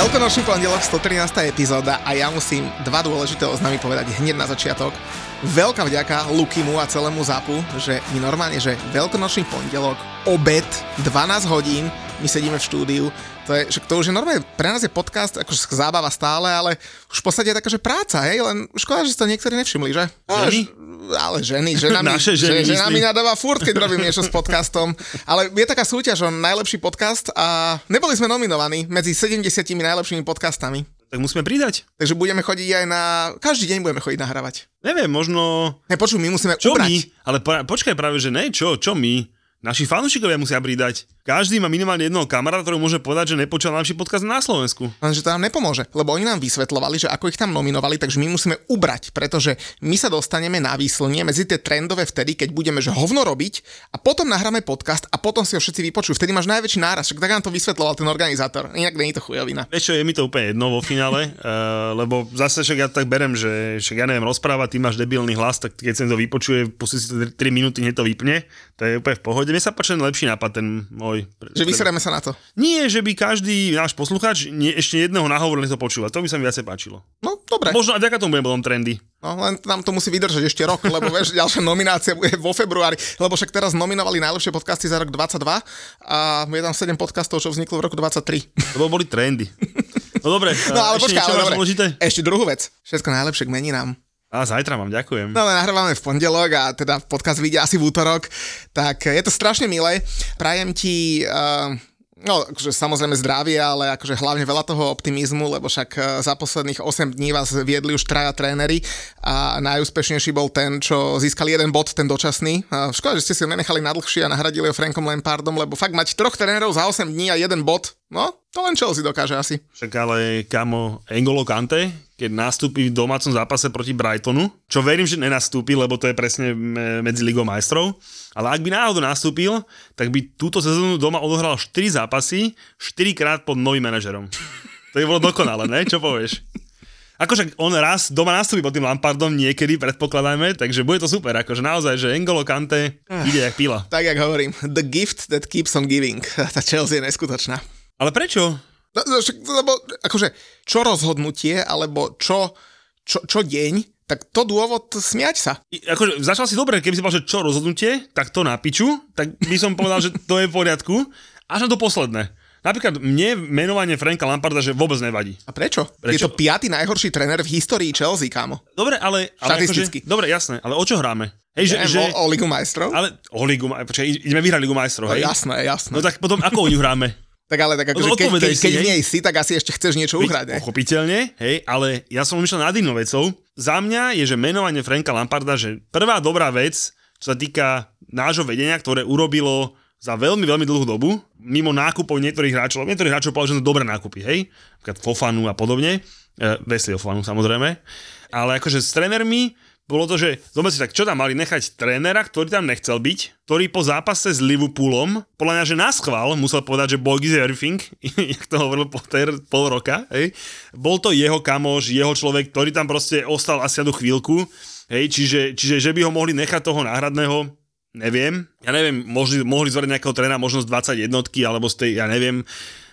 Veľkonočný pondelok, 113. epizóda a ja musím dva dôležité oznámy povedať hneď na začiatok. Veľká vďaka Lukimu a celému ZAPu, že mi normálne, že veľkonočný pondelok, obed, 12 hodín, my sedíme v štúdiu, to, je, že to už je normálne, pre nás je podcast akože zábava stále, ale už v podstate je taká, že práca, hej, len škoda, že si to niektorí nevšimli, že? Ženy? ale ženy, žena mi, Naše ženy, že, žena mi myslím. nadáva furt, keď robím niečo s podcastom. Ale je taká súťaž o najlepší podcast a neboli sme nominovaní medzi 70 najlepšími podcastami. Tak musíme pridať. Takže budeme chodiť aj na... Každý deň budeme chodiť nahrávať. Neviem, možno... Ne, počuj, my musíme Čo ubrať. my? Ale po, počkaj práve, že ne, čo, čo my? Naši fanúšikovia musia pridať. Každý má minimálne jedného kamaráta, ktorý môže povedať, že nepočul najlepší podcast na Slovensku. Lenže to nám nepomôže, lebo oni nám vysvetľovali, že ako ich tam nominovali, takže my musíme ubrať, pretože my sa dostaneme na výslnie medzi tie trendové vtedy, keď budeme že hovno robiť a potom nahráme podcast a potom si ho všetci vypočujú. Vtedy máš najväčší náraz, však tak nám to vysvetloval ten organizátor. Inak nie je to chujovina. Vieš čo, je mi to úplne jedno vo finále, uh, lebo zase však ja tak berem, že však ja neviem rozprávať, ty máš debilný hlas, tak keď sa to vypočuje, pustí si to 3 minúty, hneď to vypne, to je úplne v pohode. Mne sa páči ten lepší nápad, ten môj. Že vysereme sa na to. Nie, že by každý náš poslucháč nie, ešte jedného nahovorili to počúva. To by sa mi viacej páčilo. No, dobre. Možno aj vďaka tomu budem potom trendy. No, len nám to musí vydržať ešte rok, lebo vieš, ďalšia nominácia bude vo februári, lebo však teraz nominovali najlepšie podcasty za rok 22 a je tam 7 podcastov, čo vzniklo v roku 23. Lebo boli trendy. No dobre, No ale ešte niečo ale dobre. Ešte druhú vec. Všetko najlepšie k meninám. A zajtra vám ďakujem. No ale nahrávame v pondelok a teda podcast vyjde asi v útorok, tak je to strašne milé. Prajem ti... Uh, No, akože samozrejme zdravie, ale akože hlavne veľa toho optimizmu, lebo však eh, za posledných 8 dní vás viedli už traja tréneri a najúspešnejší bol ten, čo získal jeden bod, ten dočasný. A škoda, že ste si ho nenechali na dlhšie a nahradili ho Frankom Lampardom, lebo fakt mať troch trénerov za 8 dní a jeden bod, no, to len Chelsea dokáže asi. Však ale kamo Engolo Kante, keď nastúpi v domácom zápase proti Brightonu, čo verím, že nenastúpi, lebo to je presne me- medzi Ligou majstrov, ale ak by náhodou nastúpil, tak by túto sezónu doma odohral 4 zápasy, 4 krát pod novým manažerom. To by bolo dokonalé, ne? Čo povieš? Akože on raz doma nastúpi pod tým Lampardom niekedy, predpokladajme, takže bude to super, akože naozaj, že Engolo Kante ide jak pila. Tak, jak hovorím, the gift that keeps on giving. Tá Chelsea je neskutočná. Ale prečo? No, no, však, lebo akože, čo rozhodnutie, alebo čo, čo, čo deň, tak to dôvod smiať sa. I- akože začal si dobre, keby si povedal, že čo rozhodnutie, tak to na piču, tak by som povedal, že to je v poriadku, až na to posledné. Napríklad mne menovanie Franka Lamparda, že vôbec nevadí. A prečo? Prečo? Je to piatý najhorší tréner v histórii Chelsea, kámo. Dobre, ale... ale Štatisticky. Akože, dobre, jasné, ale o čo hráme? Hej, že, že, o, o Ligu majstrov? ale o Ligu, počkaj, ideme vyhrať Ligu majstrov, No, hej? jasné, jasné. No tak potom ako o ňu hráme? Tak ale tak akože, keď, keď, si, keď v nej si, tak asi ešte chceš niečo uhrať, ne? Pochopiteľne, hej, ale ja som umýšľal nad inou vecou. Za mňa je, že menovanie Franka Lamparda, že prvá dobrá vec, čo sa týka nášho vedenia, ktoré urobilo za veľmi, veľmi dlhú dobu, mimo nákupov niektorých hráčov, niektorých hráčov povedal, že to dobré nákupy, hej, napríklad Fofanu a podobne, e, Wesley Fofanu samozrejme, ale akože s trénermi bolo to, že zober si tak, čo tam mali nechať trénera, ktorý tam nechcel byť, ktorý po zápase s Liverpoolom, podľa mňa, že na schvál musel povedať, že Boy is everything, jak to hovoril Potter pol roka, hej. Bol to jeho kamoš, jeho človek, ktorý tam proste ostal asi do chvíľku, hej, čiže, čiže že by ho mohli nechať toho náhradného, neviem. Ja neviem, mohli, mohli zvoriť nejakého trénera možno z 20 jednotky, alebo z tej, ja neviem.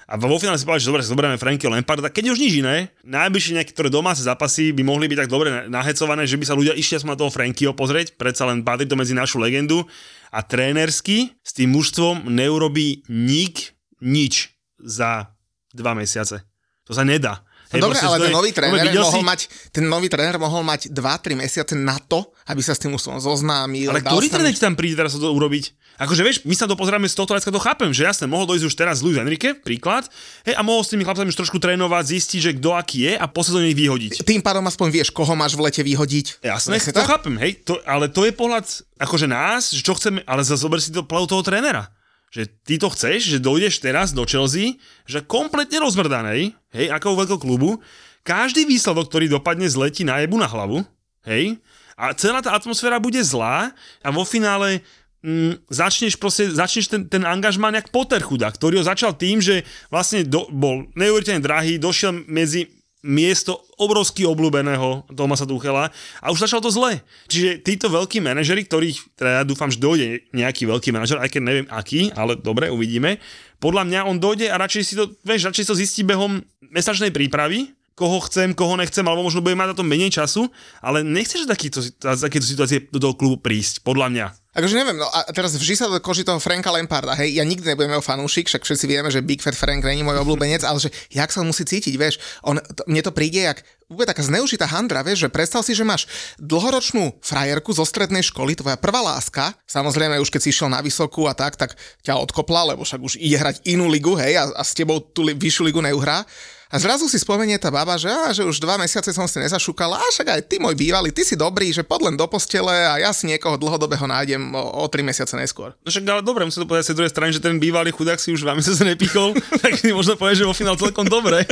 A vo finále si povedal, že dobre, zoberieme Frankyho Lamparda. Keď už nič iné, najbližšie nejaké ktoré domáce zápasy by mohli byť tak dobre nahecované, že by sa ľudia išli aspoň na toho Frankyho pozrieť, predsa len patrí to medzi našu legendu. A trénersky s tým mužstvom neurobí nik, nič za dva mesiace. To sa nedá. Hej, Dobre, ale ten nový tréner mohol si- mať, ten nový tréner mohol mať 2-3 mesiace na to, aby sa s tým úslovom zoznámil. Ale ktorý tréner ti tam príde teraz to urobiť? Akože vieš, my sa to pozeráme z tohto hľadiska, to chápem, že jasne, mohol dojsť už teraz Luis Enrique, príklad, hej, a mohol s tými chlapcami už trošku trénovať, zistiť, že kto aký je a po sezóne ich vyhodiť. Tým pádom aspoň vieš, koho máš v lete vyhodiť. Jasné, to tak? chápem, hej, to, ale to je pohľad akože nás, že čo chceme, ale zober si to pohľad toho trénera. Že ty to chceš, že dojdeš teraz do Chelsea, že kompletne rozmrdanej, hej, ako veľkého klubu, každý výsledok, ktorý dopadne, zletí na jebu na hlavu, hej, a celá tá atmosféra bude zlá a vo finále mm, začneš proste, začneš ten, ten angažmán jak Potter chudák, ktorý ho začal tým, že vlastne do, bol neuveriteľne drahý, došiel medzi miesto obrovsky obľúbeného Tomasa Tuchela a už začalo to zle. Čiže títo veľkí manažeri, ktorých teda ja dúfam, že dojde nejaký veľký manažer, aj keď neviem aký, ale dobre, uvidíme. Podľa mňa on dojde a radšej si to, vieš, radšej to zistí behom mesačnej prípravy, koho chcem, koho nechcem, alebo možno bude mať na to menej času, ale nechceš z takéto situácie do toho klubu prísť, podľa mňa. Akože neviem, no a teraz vždy sa do koži toho Franka Lamparda, hej, ja nikdy nebudem jeho fanúšik, však všetci vieme, že Big Fat Frank není môj obľúbenec, ale že jak sa musí cítiť, vieš, on, to, mne to príde jak úplne taká zneužitá handra, vieš, že predstav si, že máš dlhoročnú frajerku zo strednej školy, tvoja prvá láska, samozrejme už keď si išiel na vysokú a tak, tak ťa odkopla, lebo však už ide hrať inú ligu, hej, a, a s tebou tú li, vyššiu ligu neuhrá. A zrazu si spomenie tá baba, že, á, že už dva mesiace som si nezašúkala, a však aj ty môj bývalý, ty si dobrý, že poď len do postele a ja si niekoho dlhodobého nájdem o, o tri mesiace neskôr. No však ale dobre, musím to povedať z druhej strany, že ten bývalý chudák si už vám sa nepichol, tak si možno povie, že vo finále celkom dobre.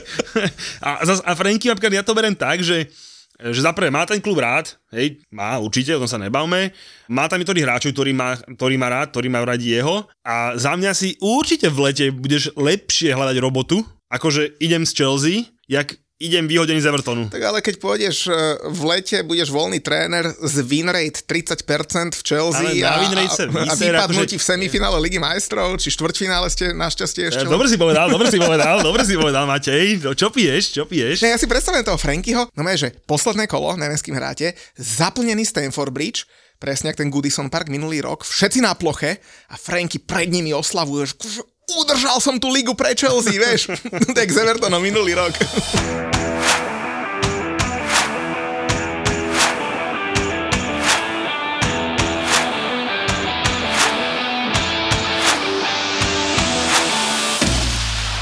a, zas, a Franky napríklad ja to berem tak, že že zaprvé má ten klub rád, hej, má určite, o tom sa nebavme, má tam niektorých hráčov, ktorý má, ktorý má rád, ktorý má radi jeho a za mňa si určite v lete budeš lepšie hľadať robotu, akože idem z Chelsea, jak idem vyhodený z Evertonu. Tak ale keď pôjdeš e, v lete, budeš voľný tréner z win rate 30% v Chelsea a, a, a vypadnú akože- ti v semifinále Ligy majstrov, či štvrťfinále ste našťastie ešte. E, Dobre si povedal, dobre si povedal, dobre si povedal, Matej. No, Čo piješ, čo piješ? Ne, ja si predstavujem toho Frankyho, no je, že posledné kolo, neviem s kým hráte, zaplnený Stanford Bridge, presne ako ten Goodison Park minulý rok, všetci na ploche a Franky pred nimi oslavuje, že "Kuže, udržal som tú ligu pre Chelsea, vieš, tak z Evertonom minulý rok.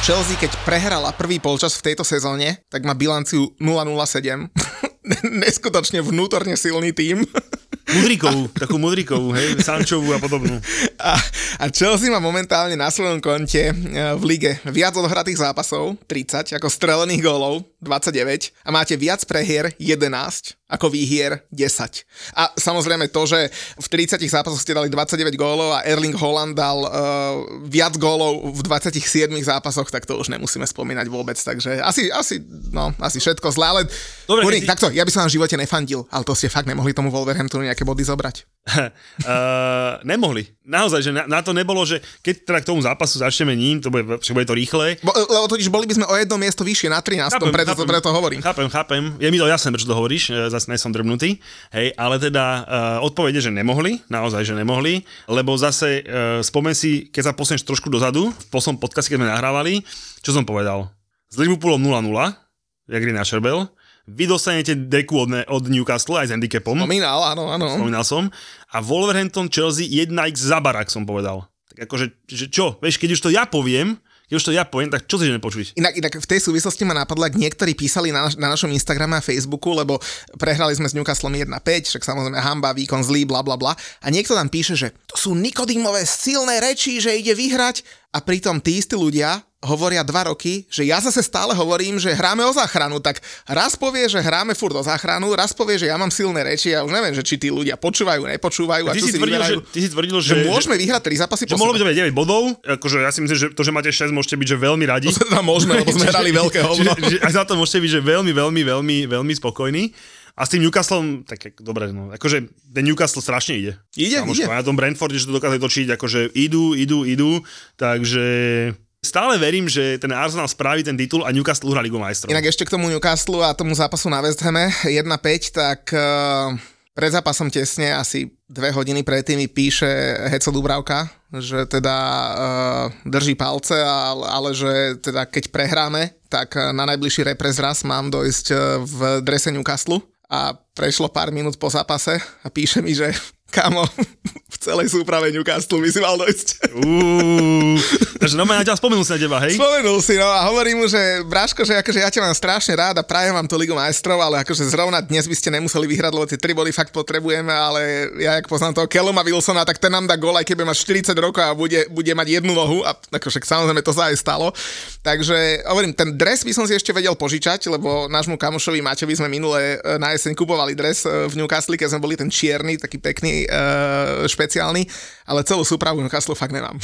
Chelsea, keď prehrala prvý polčas v tejto sezóne, tak má bilanciu 007. Neskutočne vnútorne silný tím. Mudrikovú, takú mudrikovú, hej, Sančovú a podobnú. A, a Chelsea má momentálne na svojom konte e, v lige viac odohratých zápasov, 30, ako strelených gólov, 29, a máte viac prehier, 11, ako výhier, 10. A samozrejme to, že v 30 zápasoch ste dali 29 gólov a Erling Holland dal uh, viac gólov v 27 zápasoch, tak to už nemusíme spomínať vôbec, takže asi, asi, no, asi všetko zlé, ale Dobre, Kurník, si- takto, ja by som vám v živote nefandil, ale to ste fakt nemohli tomu Wolverhamptonu nejaké body zobrať. uh, nemohli. Naozaj, že na, na to nebolo, že keď teda k tomu zápasu začneme ním, to bude, bude to rýchle. Bo, lebo totiž boli by sme o jedno miesto vyššie na 13, preto, to, preto hovorím. Chápem, chápem. Je mi to jasné, prečo to hovoríš, e, zase nie som drbnutý. Hej, ale teda uh, odpovede, že nemohli, naozaj, že nemohli, lebo zase uh, spomen si, keď sa posuneš trošku dozadu, v poslednom podcaste, keď sme nahrávali, čo som povedal? S Liverpoolom 0-0, jak na Šerbel, vy dostanete deku od, od Newcastle aj s handicapom. Spomínal, áno, áno. spomínal som. A Wolverhampton Chelsea 1x za barak som povedal. Tak akože, že čo, vieš, keď už to ja poviem, keď už to ja poviem, tak čo si nepočuť? Inak, inak v tej súvislosti ma napadlo, ak niektorí písali na, naš, na našom Instagrame a Facebooku, lebo prehrali sme s Newcastlom 1-5, však samozrejme hamba, výkon zlý, bla bla bla. A niekto tam píše, že to sú Nikodimové silné reči, že ide vyhrať a pritom tí istí ľudia hovoria dva roky, že ja zase stále hovorím, že hráme o záchranu, tak raz povie, že hráme furt o záchranu, raz povie, že ja mám silné reči a už neviem, že či tí ľudia počúvajú, nepočúvajú a Ty si, tvrdil, že, vyberajú. ty si tvrdil, že, Že môžeme vyhrať tri zápasy že, že mohlo byť 9 bodov, akože ja si myslím, že to, že máte 6, môžete byť že veľmi radi. To teda môžeme, lebo sme hrali veľké hovno. Čiže, že, a za to môžete byť, že veľmi, veľmi, veľmi, veľmi spokojní. A s tým Newcastlom, tak dobre, no, akože ten Newcastle strašne ide. Ide, Kamoško, ide. Na tom Brentforde, že to dokázali točiť, akože idú, idú, idú, takže stále verím, že ten Arsenal spraví ten titul a Newcastle uhrá Ligu majstrov. Inak ešte k tomu Newcastle a tomu zápasu na West Hame 1-5, tak uh, pred zápasom tesne, asi dve hodiny predtým mi píše Heco Dubravka, že teda uh, drží palce, ale, ale že teda keď prehráme, tak na najbližší repres raz mám dojsť eh, v drese Newcastle a prešlo pár minút po zápase a píše mi, že kamo, v celej súprave Newcastle by si mal dojsť. Uú, takže no na ťa spomenul si na teba, hej? Spomenul si, no a hovorím mu, že Bráško, že akože ja ťa mám strašne rád a prajem vám to Ligu majstrov, ale akože zrovna dnes by ste nemuseli vyhrať, lebo tie tri body fakt potrebujeme, ale ja, jak poznám toho Kelluma Wilsona, tak ten nám dá gól, aj keby má 40 rokov a bude, bude mať jednu nohu a akože samozrejme to sa aj stalo. Takže hovorím, ten dres by som si ešte vedel požičať, lebo nášmu kamošovi Maťovi sme minule e, na jeseň kupovali dres e, v Newcastle, keď sme boli ten čierny, taký pekný, špeciálny, ale celú súpravu Newcastle fakt nemám.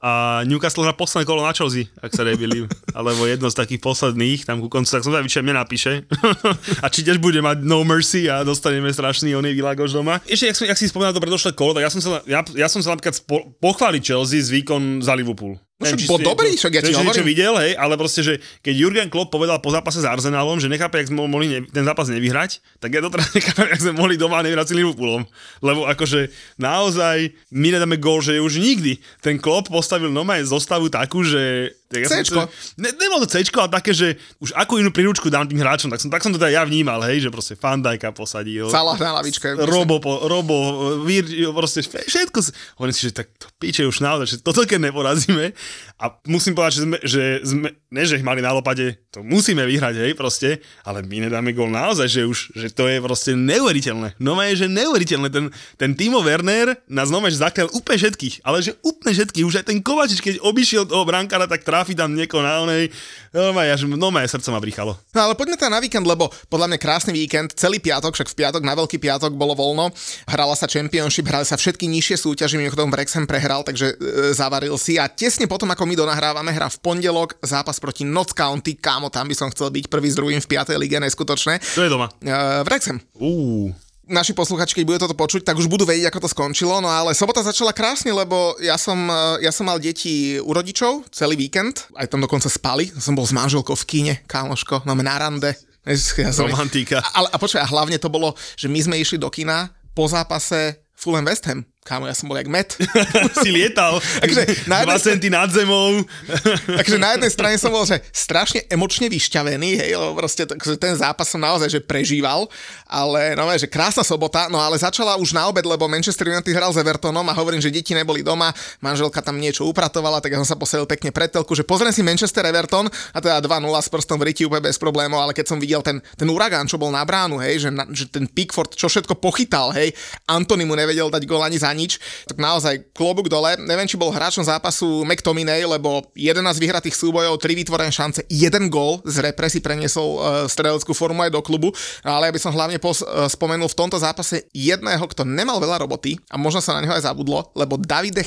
A Newcastle hrá posledné kolo na Chelsea, ak sa nebili, alebo jedno z takých posledných, tam ku koncu, tak som zvedavý, či mne napíše. a či tiež bude mať no mercy a dostaneme strašný oný Vilagoš doma. Ešte, jak, som, jak si spomínal to predošlé kolo, tak ja som sa, ja, ja som sa napríklad spo, pochváliť Chelsea z výkon za Liverpool. No, bol dobrý, však ja ti hovorím. hovorím. videl, hej, ale proste, že keď Jurgen Klopp povedal po zápase s Arsenalom, že nechápe, jak sme mohli ne, ten zápas nevyhrať, tak ja to teda nechápem, jak sme mohli doma nevyhrať s Liverpoolom. Lebo akože naozaj nedáme gól, že už nikdy. Ten Klopp postavil nomaj zostavu takú, že tak ja Cčko. Ne, nebolo to Cčko, ale také, že už akú inú príručku dám tým hráčom, tak som, tak som to teda ja vnímal, hej, že proste Fandajka posadil. Salah na lavičke. Robo, po, Robo, Vir, proste všetko. Hovorím si, že tak to píče už naozaj, že toto keď neporazíme. A musím povedať, že sme, že sme ne, že ich mali na lopade, to musíme vyhrať, hej, proste, ale my nedáme gol naozaj, že už, že to je proste neuveriteľné. No je, že neuveriteľné. Ten, ten Timo Werner nás nové, že zakrel úplne všetkých, ale že úplne všetkých. Už aj ten Kovačič, keď obišiel toho brankára, tak tráfi tam niekoho na onej. No až no srdce ma brichalo. No ale poďme teda na víkend, lebo podľa mňa krásny víkend, celý piatok, však v piatok na veľký piatok bolo voľno, hrala sa Championship, hrali sa všetky nižšie súťaže, mimochodom Wrexham prehral, takže e, zavaril si a tesne potom, ako my donahrávame, hra v pondelok, zápas proti Notts County, kámo, tam by som chcel byť prvý s druhým v 5. lige, neskutočné. To je doma. E, Wrexham. Uú. Naši posluchači, keď bude toto počuť, tak už budú vedieť, ako to skončilo. No ale sobota začala krásne, lebo ja som, eh, ja som mal deti u rodičov celý víkend, aj tam dokonca spali. Som bol s manželkou v kine, kámoško, no na rande. Ja som, Romantika. ale a počkaj, a hlavne to bolo, že my sme išli do kina po zápase Fulham West Ham. Kámo, ja som bol jak met. si lietal. Takže na jednej 2 centy nad zemou. Takže na jednej strane som bol, že strašne emočne vyšťavený, hej, lebo proste takže ten zápas som naozaj že prežíval, ale no, že krásna sobota, no ale začala už na obed, lebo Manchester United hral s Evertonom a hovorím, že deti neboli doma, manželka tam niečo upratovala, tak ja som sa posadil pekne pred telku, že pozriem si Manchester Everton a teda 2-0 s prstom v riti úplne bez problémov, ale keď som videl ten, ten uragán, čo bol na bránu, hej, že, na, že ten Pickford, čo všetko pochytal, hej, Antony mu nevedel dať gol ani za nič, tak naozaj klobúk dole. Neviem, či bol hráčom zápasu McTominay, lebo 11 vyhratých súbojov, 3 vytvorené šance, jeden gól z represy preniesol uh, streleckú formu aj do klubu, ale ja by som hlavne pos, uh, spomenul v tomto zápase jedného, kto nemal veľa roboty a možno sa na neho aj zabudlo, lebo David De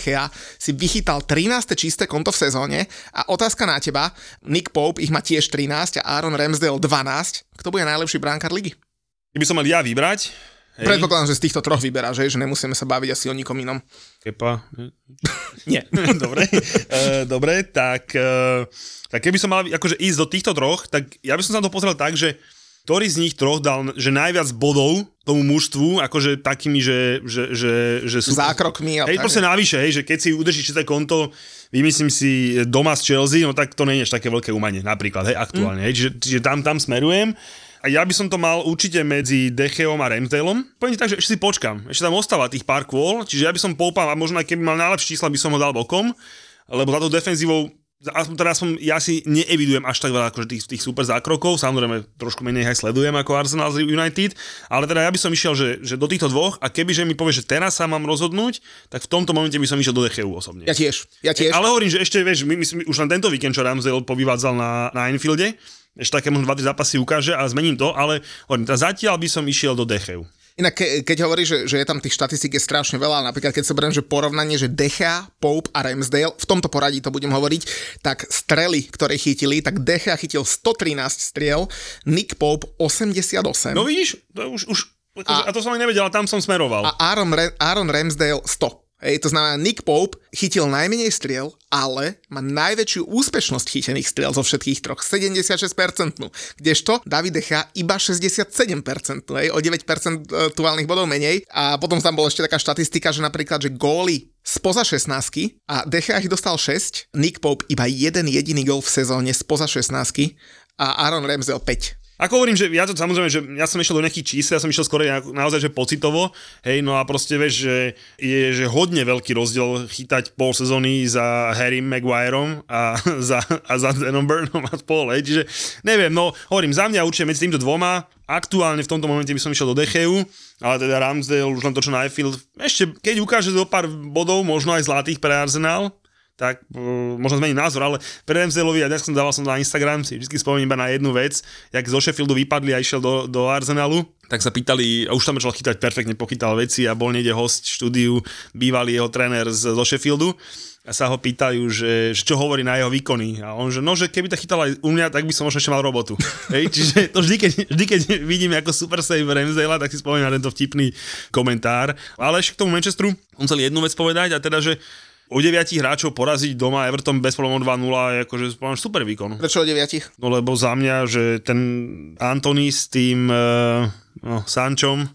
si vychytal 13. čisté konto v sezóne a otázka na teba, Nick Pope ich má tiež 13 a Aaron Ramsdale 12. Kto bude najlepší bránkar ligy? Keby som mal ja vybrať, hej, Predpokladám, že z týchto troch vyberáš, že, že nemusíme sa baviť asi o nikom inom. Kepa. Nie. dobre, uh, dobre, tak, uh, tak keby som mal akože ísť do týchto troch, tak ja by som sa to pozrel tak, že ktorý z nich troch dal že najviac bodov tomu mužstvu, akože takými, že, že, že, že sú... Zákrokmi a Hej, proste navyše, hej, že keď si udržíš čisté konto, vymyslím si doma z Chelsea, no tak to nie je také veľké umanie, napríklad, hej, aktuálne, mm. hej, čiže, čiže tam, tam smerujem. A ja by som to mal určite medzi Decheom a Ramsdaleom. Poviem tak, že ešte si počkam. Ešte tam ostáva tých pár kôl, čiže ja by som poupal a možno aj keby mal najlepšie čísla, by som ho dal bokom, lebo za tou defenzívou aspoň teraz som, ja si neevidujem až tak veľa akože tých, tých super zákrokov, samozrejme trošku menej aj sledujem ako Arsenal z United, ale teda ja by som išiel, že, že do týchto dvoch a kebyže mi povie, že teraz sa mám rozhodnúť, tak v tomto momente by som išiel do Decheu osobne. Ja tiež, ja tiež. Ale hovorím, že ešte, vieš, my, my, my už len tento víkend, čo Ramsdale povyvádzal na, na Anfielde, ešte také možno 2 zápasy ukáže a zmením to, ale hovorím, teda zatiaľ by som išiel do Decheu. Inak ke, keď hovoríš, že, že je tam tých štatistík je strašne veľa, napríklad keď sa beriem, že porovnanie, že Decha, Pope a Ramsdale, v tomto poradí to budem hovoriť, tak strely, ktoré chytili, tak Decha chytil 113 striel, Nick Pope 88 No vidíš, to už, už a, a to som ani nevedel, tam som smeroval. a Aaron, Aaron Ramsdale 100. Hej, to znamená, Nick Pope chytil najmenej striel, ale má najväčšiu úspešnosť chytených striel zo všetkých troch, 76%, kdežto David Decha iba 67%, hej, o 9 percentuálnych bodov menej. A potom tam bola ešte taká štatistika, že napríklad, že góly spoza 16 a Decha ich dostal 6, Nick Pope iba jeden jediný gól v sezóne spoza 16 a Aaron Ramsdale 5. Ako hovorím, že ja to samozrejme, že ja som išiel do nejakých čísel, ja som išiel skôr naozaj, že pocitovo, hej, no a proste vieš, že je že hodne veľký rozdiel chytať pol sezóny za Harry Maguireom a za, a za Danom Burnom a pol, hej, čiže neviem, no hovorím, za mňa určite medzi týmto dvoma, aktuálne v tomto momente by som išiel do Decheu, ale teda Ramsdale už len to, čo na Eiffel, ešte keď ukáže do pár bodov, možno aj zlatých pre Arsenal, tak uh, možno zmeniť názor, ale pre Ramsdaleovi, a dnes som dával som na Instagram, si vždy spomeniem iba na jednu vec, jak zo Sheffieldu vypadli a išiel do, do Arsenalu, tak sa pýtali, a už tam začal chytať perfektne, pochytal veci a bol niekde host štúdiu, bývalý jeho tréner z, zo Sheffieldu a sa ho pýtajú, že, že čo hovorí na jeho výkony. A on, že no, že keby to chytal aj u mňa, tak by som možno ešte mal robotu. Hej, čiže to vždy keď, vždy, keď vidím ako super save Ramsdale, tak si spomínam na tento vtipný komentár. Ale ešte k tomu Manchesteru, on chcel jednu vec povedať a teda, že o 9 hráčov poraziť doma Everton bez problémov 2-0 je akože super výkon. Prečo o 9? No lebo za mňa, že ten Antony s tým uh, no, Sančom,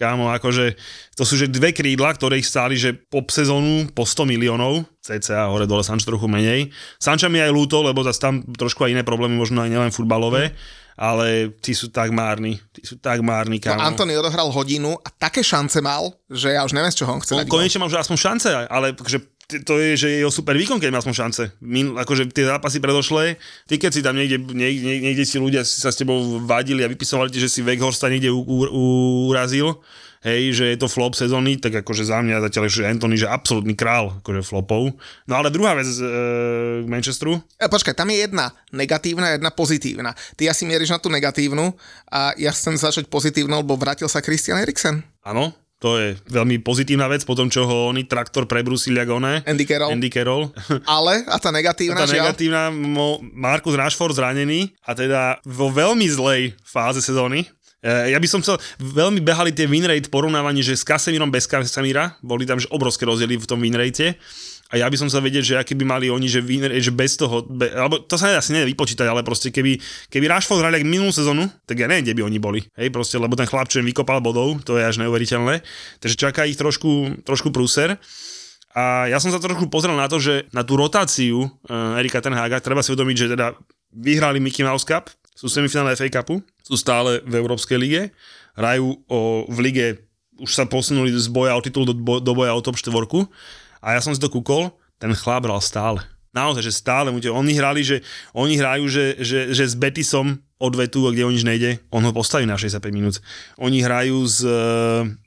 kámo, akože to sú že dve krídla, ktoré ich stáli, že po sezónu po 100 miliónov, cca hore dole Sanč trochu menej. Sanča mi aj ľúto, lebo zase tam trošku aj iné problémy, možno aj nielen futbalové, ale tí sú tak márni, tí sú tak márni, kámo. No Antony odohral hodinu a také šance mal, že ja už neviem, z čoho on chce On konečne mal že aspoň šance, ale že to je, že je o super výkon, keď má aspoň šance. Min, akože tie zápasy predošlé, ty keď si tam niekde, niekde, niekde si ľudia sa s tebou vadili a vypisovali ti, že si Weghorsta niekde u, u, u, urazil, hej, že je to flop sezóny, tak akože za mňa zatiaľ, že Anthony, že absolútny král akože flopov. No ale druhá vec e, k Manchesteru. E, počkaj, tam je jedna negatívna, jedna pozitívna. Ty asi mieríš na tú negatívnu a ja chcem začať pozitívnou, lebo vrátil sa Christian Eriksen. Áno, to je veľmi pozitívna vec, po tom, čo ho oni traktor prebrúsili, ako oné. Andy Carroll. Andy Carroll. Ale, a tá negatívna, a tá negatívna, mo, Markus Rashford zranený a teda vo veľmi zlej fáze sezóny. E, ja by som chcel, veľmi behali tie winrate porovnávaní, že s Kasemirom bez Kasemira, boli tam že obrovské rozdiely v tom winrate a ja by som sa vedieť, že aký by mali oni, že, že bez toho, be, alebo to sa asi nedá vypočítať, ale proste keby, keby Rashford hrali minulú sezónu, tak ja neviem, kde by oni boli. Hej, proste, lebo ten chlap, čo im vykopal bodov, to je až neuveriteľné. Takže čaká ich trošku, trošku prúser. A ja som sa trošku pozrel na to, že na tú rotáciu uh, Erika Tenhaga treba si uvedomiť, že teda vyhrali Mickey Mouse Cup, sú semifinále FA Cupu, sú stále v Európskej lige, hrajú o, v lige, už sa posunuli z boja o titul do, do boja o top 4 a ja som si to kúkol, ten chlap hral stále. Naozaj, že stále. Oni hrali, že oni hrajú, že, že, že s Betisom odvetu, kde o nič nejde, on ho postaví na 65 minút. Oni hrajú s,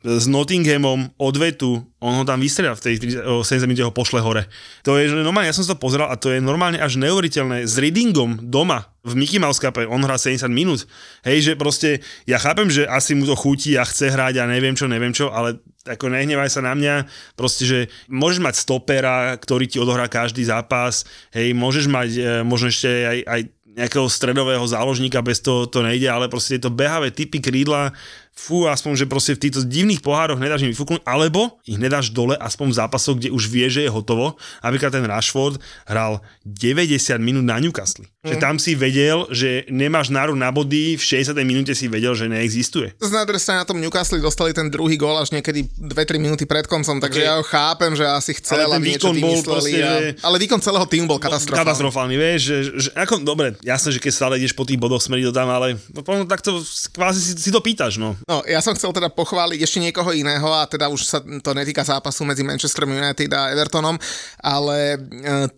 s Nottinghamom odvetu, on ho tam vystrelia v tej 70 minúte ho pošle hore. To je, normálne, ja som to pozrel a to je normálne až neuveriteľné. S Readingom doma v Mickey Mouse Cup on hrá 70 minút. Hej, že proste, ja chápem, že asi mu to chutí a chce hrať a neviem čo, neviem čo, ale ako nehnevaj sa na mňa, proste, že môžeš mať stopera, ktorý ti odohrá každý zápas, hej, môžeš mať e, možno ešte aj, aj nejakého stredového záložníka, bez toho to nejde, ale proste tieto behavé typy krídla, fú, aspoň, že proste v týchto divných pohároch nedáš im vyfúknuť, alebo ich nedáš dole aspoň v zápasoch, kde už vie, že je hotovo. Napríklad ten Rashford hral 90 minút na Newcastle. Mm. Že tam si vedel, že nemáš nárok na body, v 60. minúte si vedel, že neexistuje. Z druhej na tom Newcastle dostali ten druhý gól až niekedy 2-3 minúty pred koncom, takže okay. ja ho chápem, že asi chcel, ale ten výkon bol proste, a... že... Ale výkon celého týmu bol katastrofálny. Katastrofálny, vieš, že, že ako, dobre, jasné, že keď stále ideš po tých bodoch smerí do tam, ale no, takto kvázi si, si to pýtaš, no. No, ja som chcel teda pochváliť ešte niekoho iného a teda už sa to netýka zápasu medzi Manchester United a Evertonom, ale e,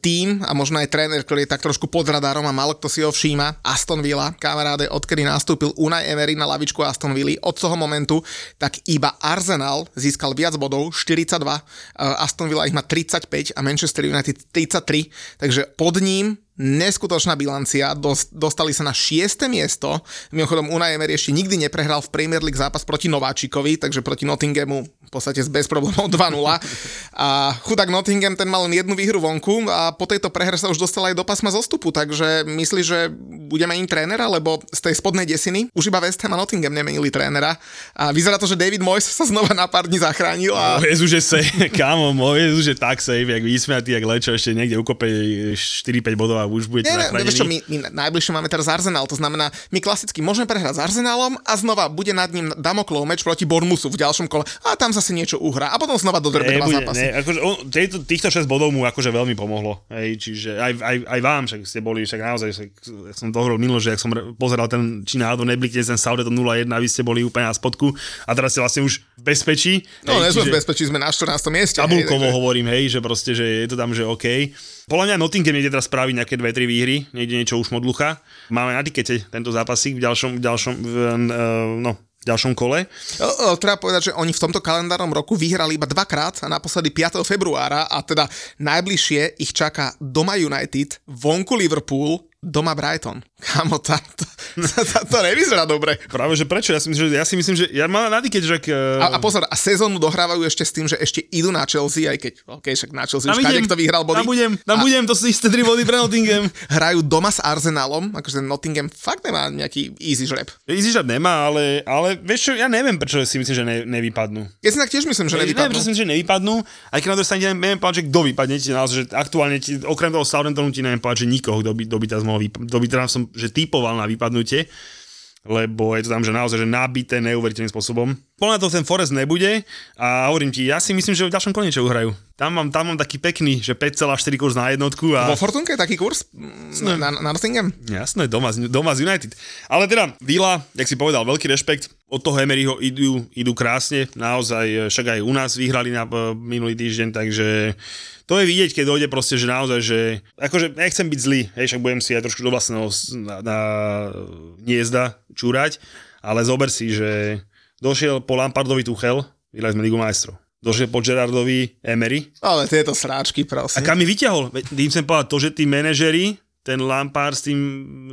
tým a možno aj tréner, ktorý je tak trošku pod radarom a málo kto si ho všíma, Aston Villa, kamaráde, odkedy nastúpil Unai Emery na lavičku Aston Villa, od toho momentu, tak iba Arsenal získal viac bodov, 42, e, Aston Villa ich má 35 a Manchester United 33, takže pod ním neskutočná bilancia, dos, dostali sa na 6. miesto. Mimochodom, Unai Emery ešte nikdy neprehral v Premier League zápas proti Nováčikovi, takže proti Nottinghamu v podstate bez problémov 2-0. A chudák Nottingham ten mal len jednu výhru vonku a po tejto prehre sa už dostal aj do pasma zostupu, takže myslí, že bude meniť trénera, lebo z tej spodnej desiny už iba West Ham a Nottingham nemenili trénera. A vyzerá to, že David Moyes sa znova na pár dní zachránil. A... Moje že safe, kámo, Moyes už je tak safe, jak vysmiatý, jak lečo, ešte niekde ukope 4-5 bodov a už budete nie, vieš čo, my, my najbližšie máme teraz Arsenal, to znamená, my klasicky môžeme prehrať s Arsenalom a znova bude nad ním Damoklov meč proti Bormusu v ďalšom kole a tam zase niečo uhrá a potom znova dodrbe dva zápasy. Ne, akože on, týchto, týchto 6 bodov mu akože veľmi pomohlo, hej, čiže aj, aj, aj vám, však ste boli, však naozaj, však, ja som dohrol minulo, že ak som pozeral ten, či náhodou neblikne ten Saudet 0-1 a vy ste boli úplne na spodku a teraz ste vlastne už v bezpečí. No, hej, nie sme v bezpečí, sme na 14. mieste. Tabulkovo hej, hovorím, hej, že proste, že je to tam, že OK. Podľa mňa Nottingham niekde teraz spraviť nejaké dve, tri výhry, niekde niečo už modlucha. Máme na tikete tento zápasík v ďalšom, v ďalšom, v, uh, no, ďalšom kole. O, o, treba povedať, že oni v tomto kalendárnom roku vyhrali iba dvakrát a naposledy 5. februára a teda najbližšie ich čaká doma United, vonku Liverpool, doma Brighton. Kámo, tá, to, to, to, nevyzerá dobre. Práve, že prečo? Ja si myslím, že, ja si myslím, že ja mám na keď, že... Uh... A, a, pozor, a sezónu dohrávajú ešte s tým, že ešte idú na Chelsea, aj keď, ok, však na Chelsea tam už idem, kto vyhral body. Tam budem, tam a... budem, to sú isté tri body pre Nottingham. Hrajú doma s Arsenalom, akože Nottingham fakt nemá nejaký easy žreb. Easy žreb nemá, ale, ale vieš čo, ja neviem, prečo si myslím, že ne, nevypadnú. Ja si tak tiež myslím, že nevypadnú. Neviem, prečo si myslím, že nevypadnú, aj keď na druhej strane neviem povedať, že kto vypadne, ti naozaj, že aktuálne ti, okrem toho Southamptonu ti neviem povedať, že nikoho, kto by, kto by teraz mohol vypadnúť, kto by teraz som že typoval na vypadnutie, lebo je to tam, že naozaj že nabité neuveriteľným spôsobom. Podľa to ten Forest nebude a hovorím ti, ja si myslím, že v ďalšom kone čo uhrajú. Tam mám, tam mám taký pekný, že 5,4 kurz na jednotku. A... Vo Fortunke taký kurz? Na, na, na Nottingham? Jasné, doma, doma z United. Ale teda, Vila, jak si povedal, veľký rešpekt. Od toho Emeryho idú, idú krásne. Naozaj, však aj u nás vyhrali na minulý týždeň, takže to je vidieť, keď dojde proste, že naozaj, že akože nechcem byť zlý, hej, však budem si aj trošku do vlastného na, na niezda čúrať, ale zober si, že došiel po Lampardovi Tuchel, vyhrali sme Ligu majstrov. Došiel po Gerardovi Emery. Ale tieto sráčky, prosím. A kam mi vyťahol? Tým sem povedať to, že tí manažeri, ten Lampard s tým,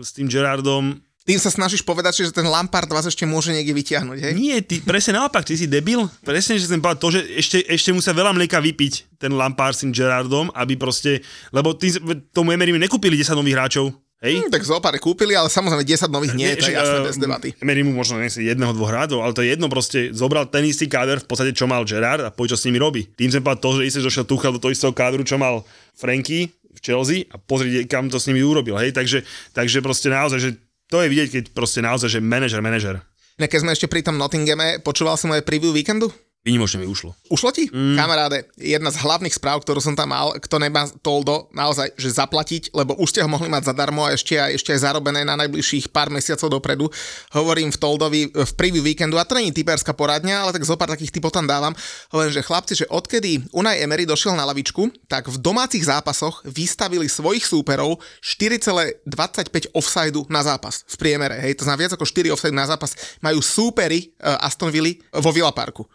s tým Gerardom tým sa snažíš povedať, že ten Lampard vás ešte môže niekde vyťahnuť, hej? Nie, ty, presne naopak, ty si debil. Presne, že chcem povedať to, že ešte, ešte musia veľa mlieka vypiť ten Lampard s tým Gerardom, aby proste, lebo tým, tomu Emery nekúpili 10 nových hráčov, Hej? Hmm, tak zo pár kúpili, ale samozrejme 10 nových nie, to je jasné uh, bez debaty. Emery mu možno nechce jedného, dvoch hráčov, ale to je jedno proste, zobral ten istý káder v podstate, čo mal Gerard a poď, čo s nimi robí. Tým som povedal to, že isté došiel Tuchel do toho istého kádru, čo mal Franky v Chelsea a pozrieť, kam to s nimi urobil. Hej? Takže, takže proste naozaj, že to je vidieť, keď proste naozaj, že manažer, manažer. Keď sme ešte pri tom Nottinghame, počúval som aj preview víkendu? Výnimočne mi ušlo. Ušlo ti? Mm. Kamaráde, jedna z hlavných správ, ktorú som tam mal, kto nemá Toldo, naozaj, že zaplatiť, lebo už ste ho mohli mať zadarmo a ešte aj, ešte aj zarobené na najbližších pár mesiacov dopredu. Hovorím v Toldovi v preview víkendu, a to není typerská poradňa, ale tak zo pár takých typov tam dávam. Hovorím, že chlapci, že odkedy Unai Emery došiel na lavičku, tak v domácich zápasoch vystavili svojich súperov 4,25 offside na zápas v priemere. Hej, to znamená viac ako 4 offside na zápas majú súpery uh, Aston Villa vo Villa Parku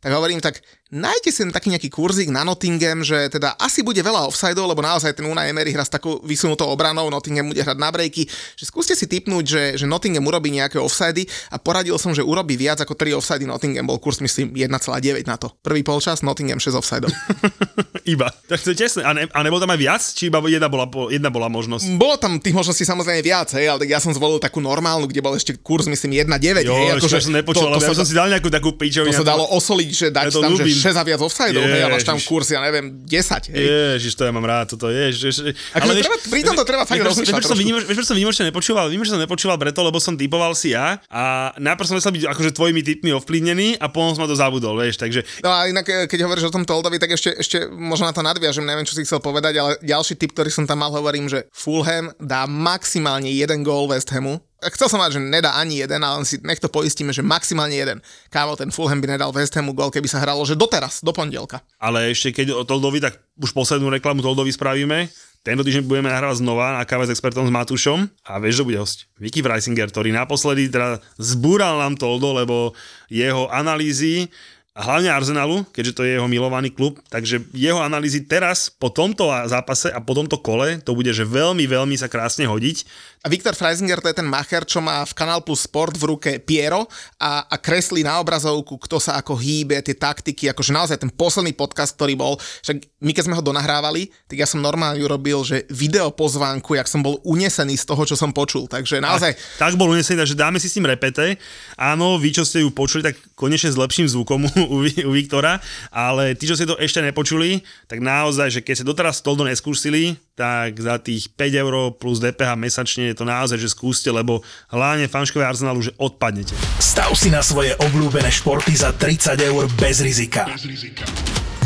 tak hovorím, tak Najte si taký nejaký kurzík na Nottingham, že teda asi bude veľa offsideov, lebo naozaj ten Unai Emery hra s takou vysunutou obranou, Nottingham bude hrať na breaky, že skúste si typnúť, že, že Nottingham urobí nejaké offsidy a poradil som, že urobí viac ako 3 offsidy Nottingham, bol kurz myslím 1,9 na to. Prvý polčas, Nottingham 6 offsideov. iba. Tak to je tesné. A, ne, a nebol tam aj viac? Či iba jedna bola, jedna bola možnosť? Bolo tam tých možností samozrejme viac, hej, ale tak ja som zvolil takú normálnu, kde bol ešte kurz myslím 1,9. Jo, hej, akože, som nepočul, to, to ja sa, som si dal nejakú takú pičovinu. To sa dalo osoliť, že dať ja tam, že 6 a viac offside Ježiš. hej, a máš tam kurz, ja neviem, 10. Hej. Ježiš, to ja mám rád, toto je. Ježiš, ale vieš, treba, pri tomto treba fakt rozmýšľať. Vieš, prečo som výnimočne nepočúval? Vím, že som nepočúval preto, lebo som typoval si ja a najprv som myslel byť akože tvojimi typmi ovplyvnený a potom som to zabudol, vieš, takže... No a inak, keď hovoríš o tom Toldovi, tak ešte, ešte možno na to nadviažem, neviem, čo si chcel povedať, ale ďalší typ, ktorý som tam mal, hovorím, že Fulham dá maximálne jeden gól West Hamu Chcel som mať, že nedá ani jeden, ale si nech to poistíme, že maximálne jeden. Kámo, ten Fulham by nedal West Hamu gol, keby sa hralo, že doteraz, do pondelka. Ale ešte keď o Toldovi, tak už poslednú reklamu Toldovi spravíme. Tento týždeň budeme nahrávať znova na káve s expertom s Matúšom a vieš, že bude host. Vicky Freisinger, ktorý naposledy teda zbúral nám Toldo, lebo jeho analýzy a hlavne Arsenalu, keďže to je jeho milovaný klub, takže jeho analýzy teraz po tomto zápase a po tomto kole to bude, že veľmi, veľmi sa krásne hodiť. A Viktor Freisinger to je ten macher, čo má v Kanál Plus Sport v ruke Piero a, a kreslí na obrazovku, kto sa ako hýbe, tie taktiky, akože naozaj ten posledný podcast, ktorý bol, však my keď sme ho donahrávali, tak ja som normálne urobil, že video pozvánku, jak som bol unesený z toho, čo som počul, takže naozaj... Tak, tak bol unesený, takže dáme si s tým repete. Áno, vy, čo ste ju počuli, tak konečne s lepším zvukom u, u Viktora, ale tí, čo ste to ešte nepočuli, tak naozaj, že keď ste doteraz stoldo neskúsili, tak za tých 5 eur plus DPH mesačne je to naozaj, že skúste, lebo hlavne fanškové Arsenalu, že odpadnete. Stav si na svoje obľúbené športy za 30 eur bez rizika. Bez rizika.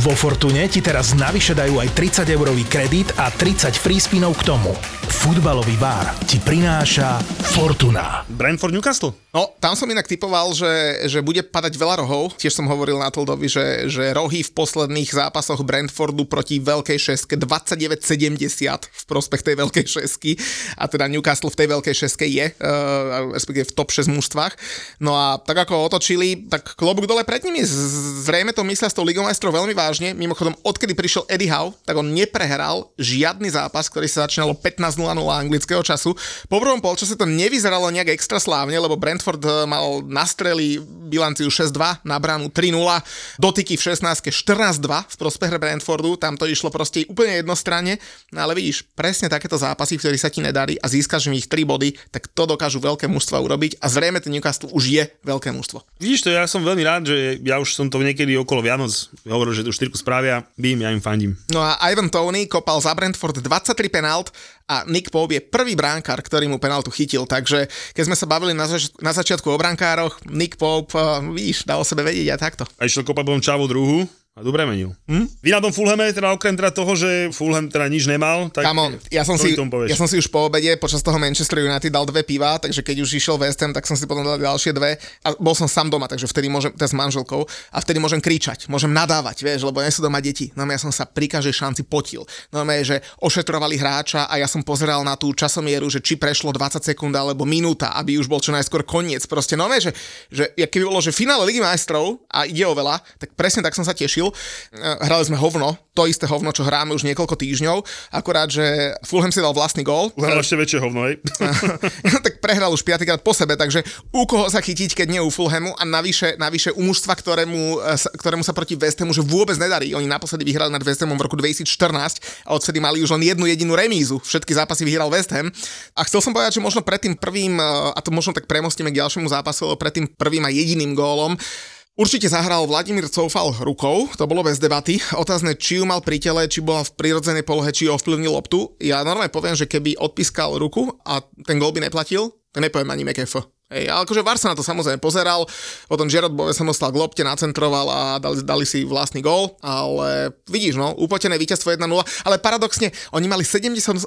Vo Fortune ti teraz navyše dajú aj 30 eurový kredit a 30 free spinov k tomu. Futbalový bar ti prináša Fortuna. Brentford Newcastle? No, tam som inak typoval, že, že bude padať veľa rohov. Tiež som hovoril na Toldovi, že, že rohy v posledných zápasoch Brentfordu proti veľkej šeske 29-70 v prospech tej veľkej šesky a teda Newcastle v tej veľkej šeske je, uh, respektíve v top 6 mužstvách. No a tak ako otočili, tak klobúk dole pred nimi. Zrejme to myslia s tou Ligou majstrov veľmi vážne. Mimochodom, odkedy prišiel Eddie Howe, tak on neprehral žiadny zápas, ktorý sa začínalo 15-0 anglického času. Po prvom polčase to nevyzeralo nejak extra slávne, lebo Brent Brentford eh, mal na strely bilanciu 6-2, na bránu 3-0, dotyky v 16 14-2 v prospech Brentfordu, tam to išlo proste úplne jednostranne, no ale vidíš, presne takéto zápasy, v ktorých sa ti nedarí a získaš v nich 3 body, tak to dokážu veľké mužstva urobiť a zrejme ten Newcastle už je veľké mužstvo. Vidíš to, ja som veľmi rád, že ja už som to niekedy okolo Vianoc hovoril, že tú štyrku spravia, bým, ja im fandím. No a Ivan Tony kopal za Brentford 23 penalt a Nick Pope je prvý bránkár, ktorý mu penaltu chytil, takže keď sme sa bavili na, zač- na začiatku o brankároch, Nick Pope, uh, víš, dal o sebe vedieť aj takto. A išiel kopať potom Čavu druhu, a dobre menil. Hm? Vy na tom Fulhame, teda okrem teda toho, že Fulham teda nič nemal, tak Kamo, ja som, si, ja som si už po obede počas toho Manchester United dal dve piva, takže keď už išiel West Ham, tak som si potom dal ďalšie dve a bol som sám doma, takže vtedy môžem, teda s manželkou, a vtedy môžem kričať, môžem nadávať, vieš, lebo nie sú doma deti. No ja som sa pri každej šanci potil. No je, že ošetrovali hráča a ja som pozeral na tú časomieru, že či prešlo 20 sekúnd alebo minúta, aby už bol čo najskôr koniec. Proste no že, že keby bolo, že finále Ligy majstrov a ide o veľa, tak presne tak som sa tešil hrali sme hovno, to isté hovno, čo hráme už niekoľko týždňov, akorát, že Fulham si dal vlastný gól. Hral ešte väčšie hovno, hej? tak prehral už piatýkrát po sebe, takže u koho sa chytiť, keď nie u Fulhamu a navyše, navyše u mužstva, ktorému, e, ktorému sa proti West Hamu že vôbec nedarí. Oni naposledy vyhrali nad West Hamom v roku 2014 a odvtedy mali už len jednu jedinú remízu. Všetky zápasy vyhral West Ham. A chcel som povedať, že možno pred tým prvým, e, a to možno tak premostíme k ďalšiemu zápasu, pred tým prvým a jediným gólom, Určite zahral Vladimír Coufal rukou, to bolo bez debaty. Otázne, či ju mal pri tele, či bola v prirodzenej polohe, či ovplyvnil loptu. Ja normálne poviem, že keby odpískal ruku a ten gol by neplatil, tak nepoviem ani MKF. Hej, ale akože VAR sa na to samozrejme pozeral, potom Gerard Bove sa dostal k lopte, nacentroval a dali, dali si vlastný gol, ale vidíš, no, upotené víťazstvo 1-0, ale paradoxne, oni mali 78%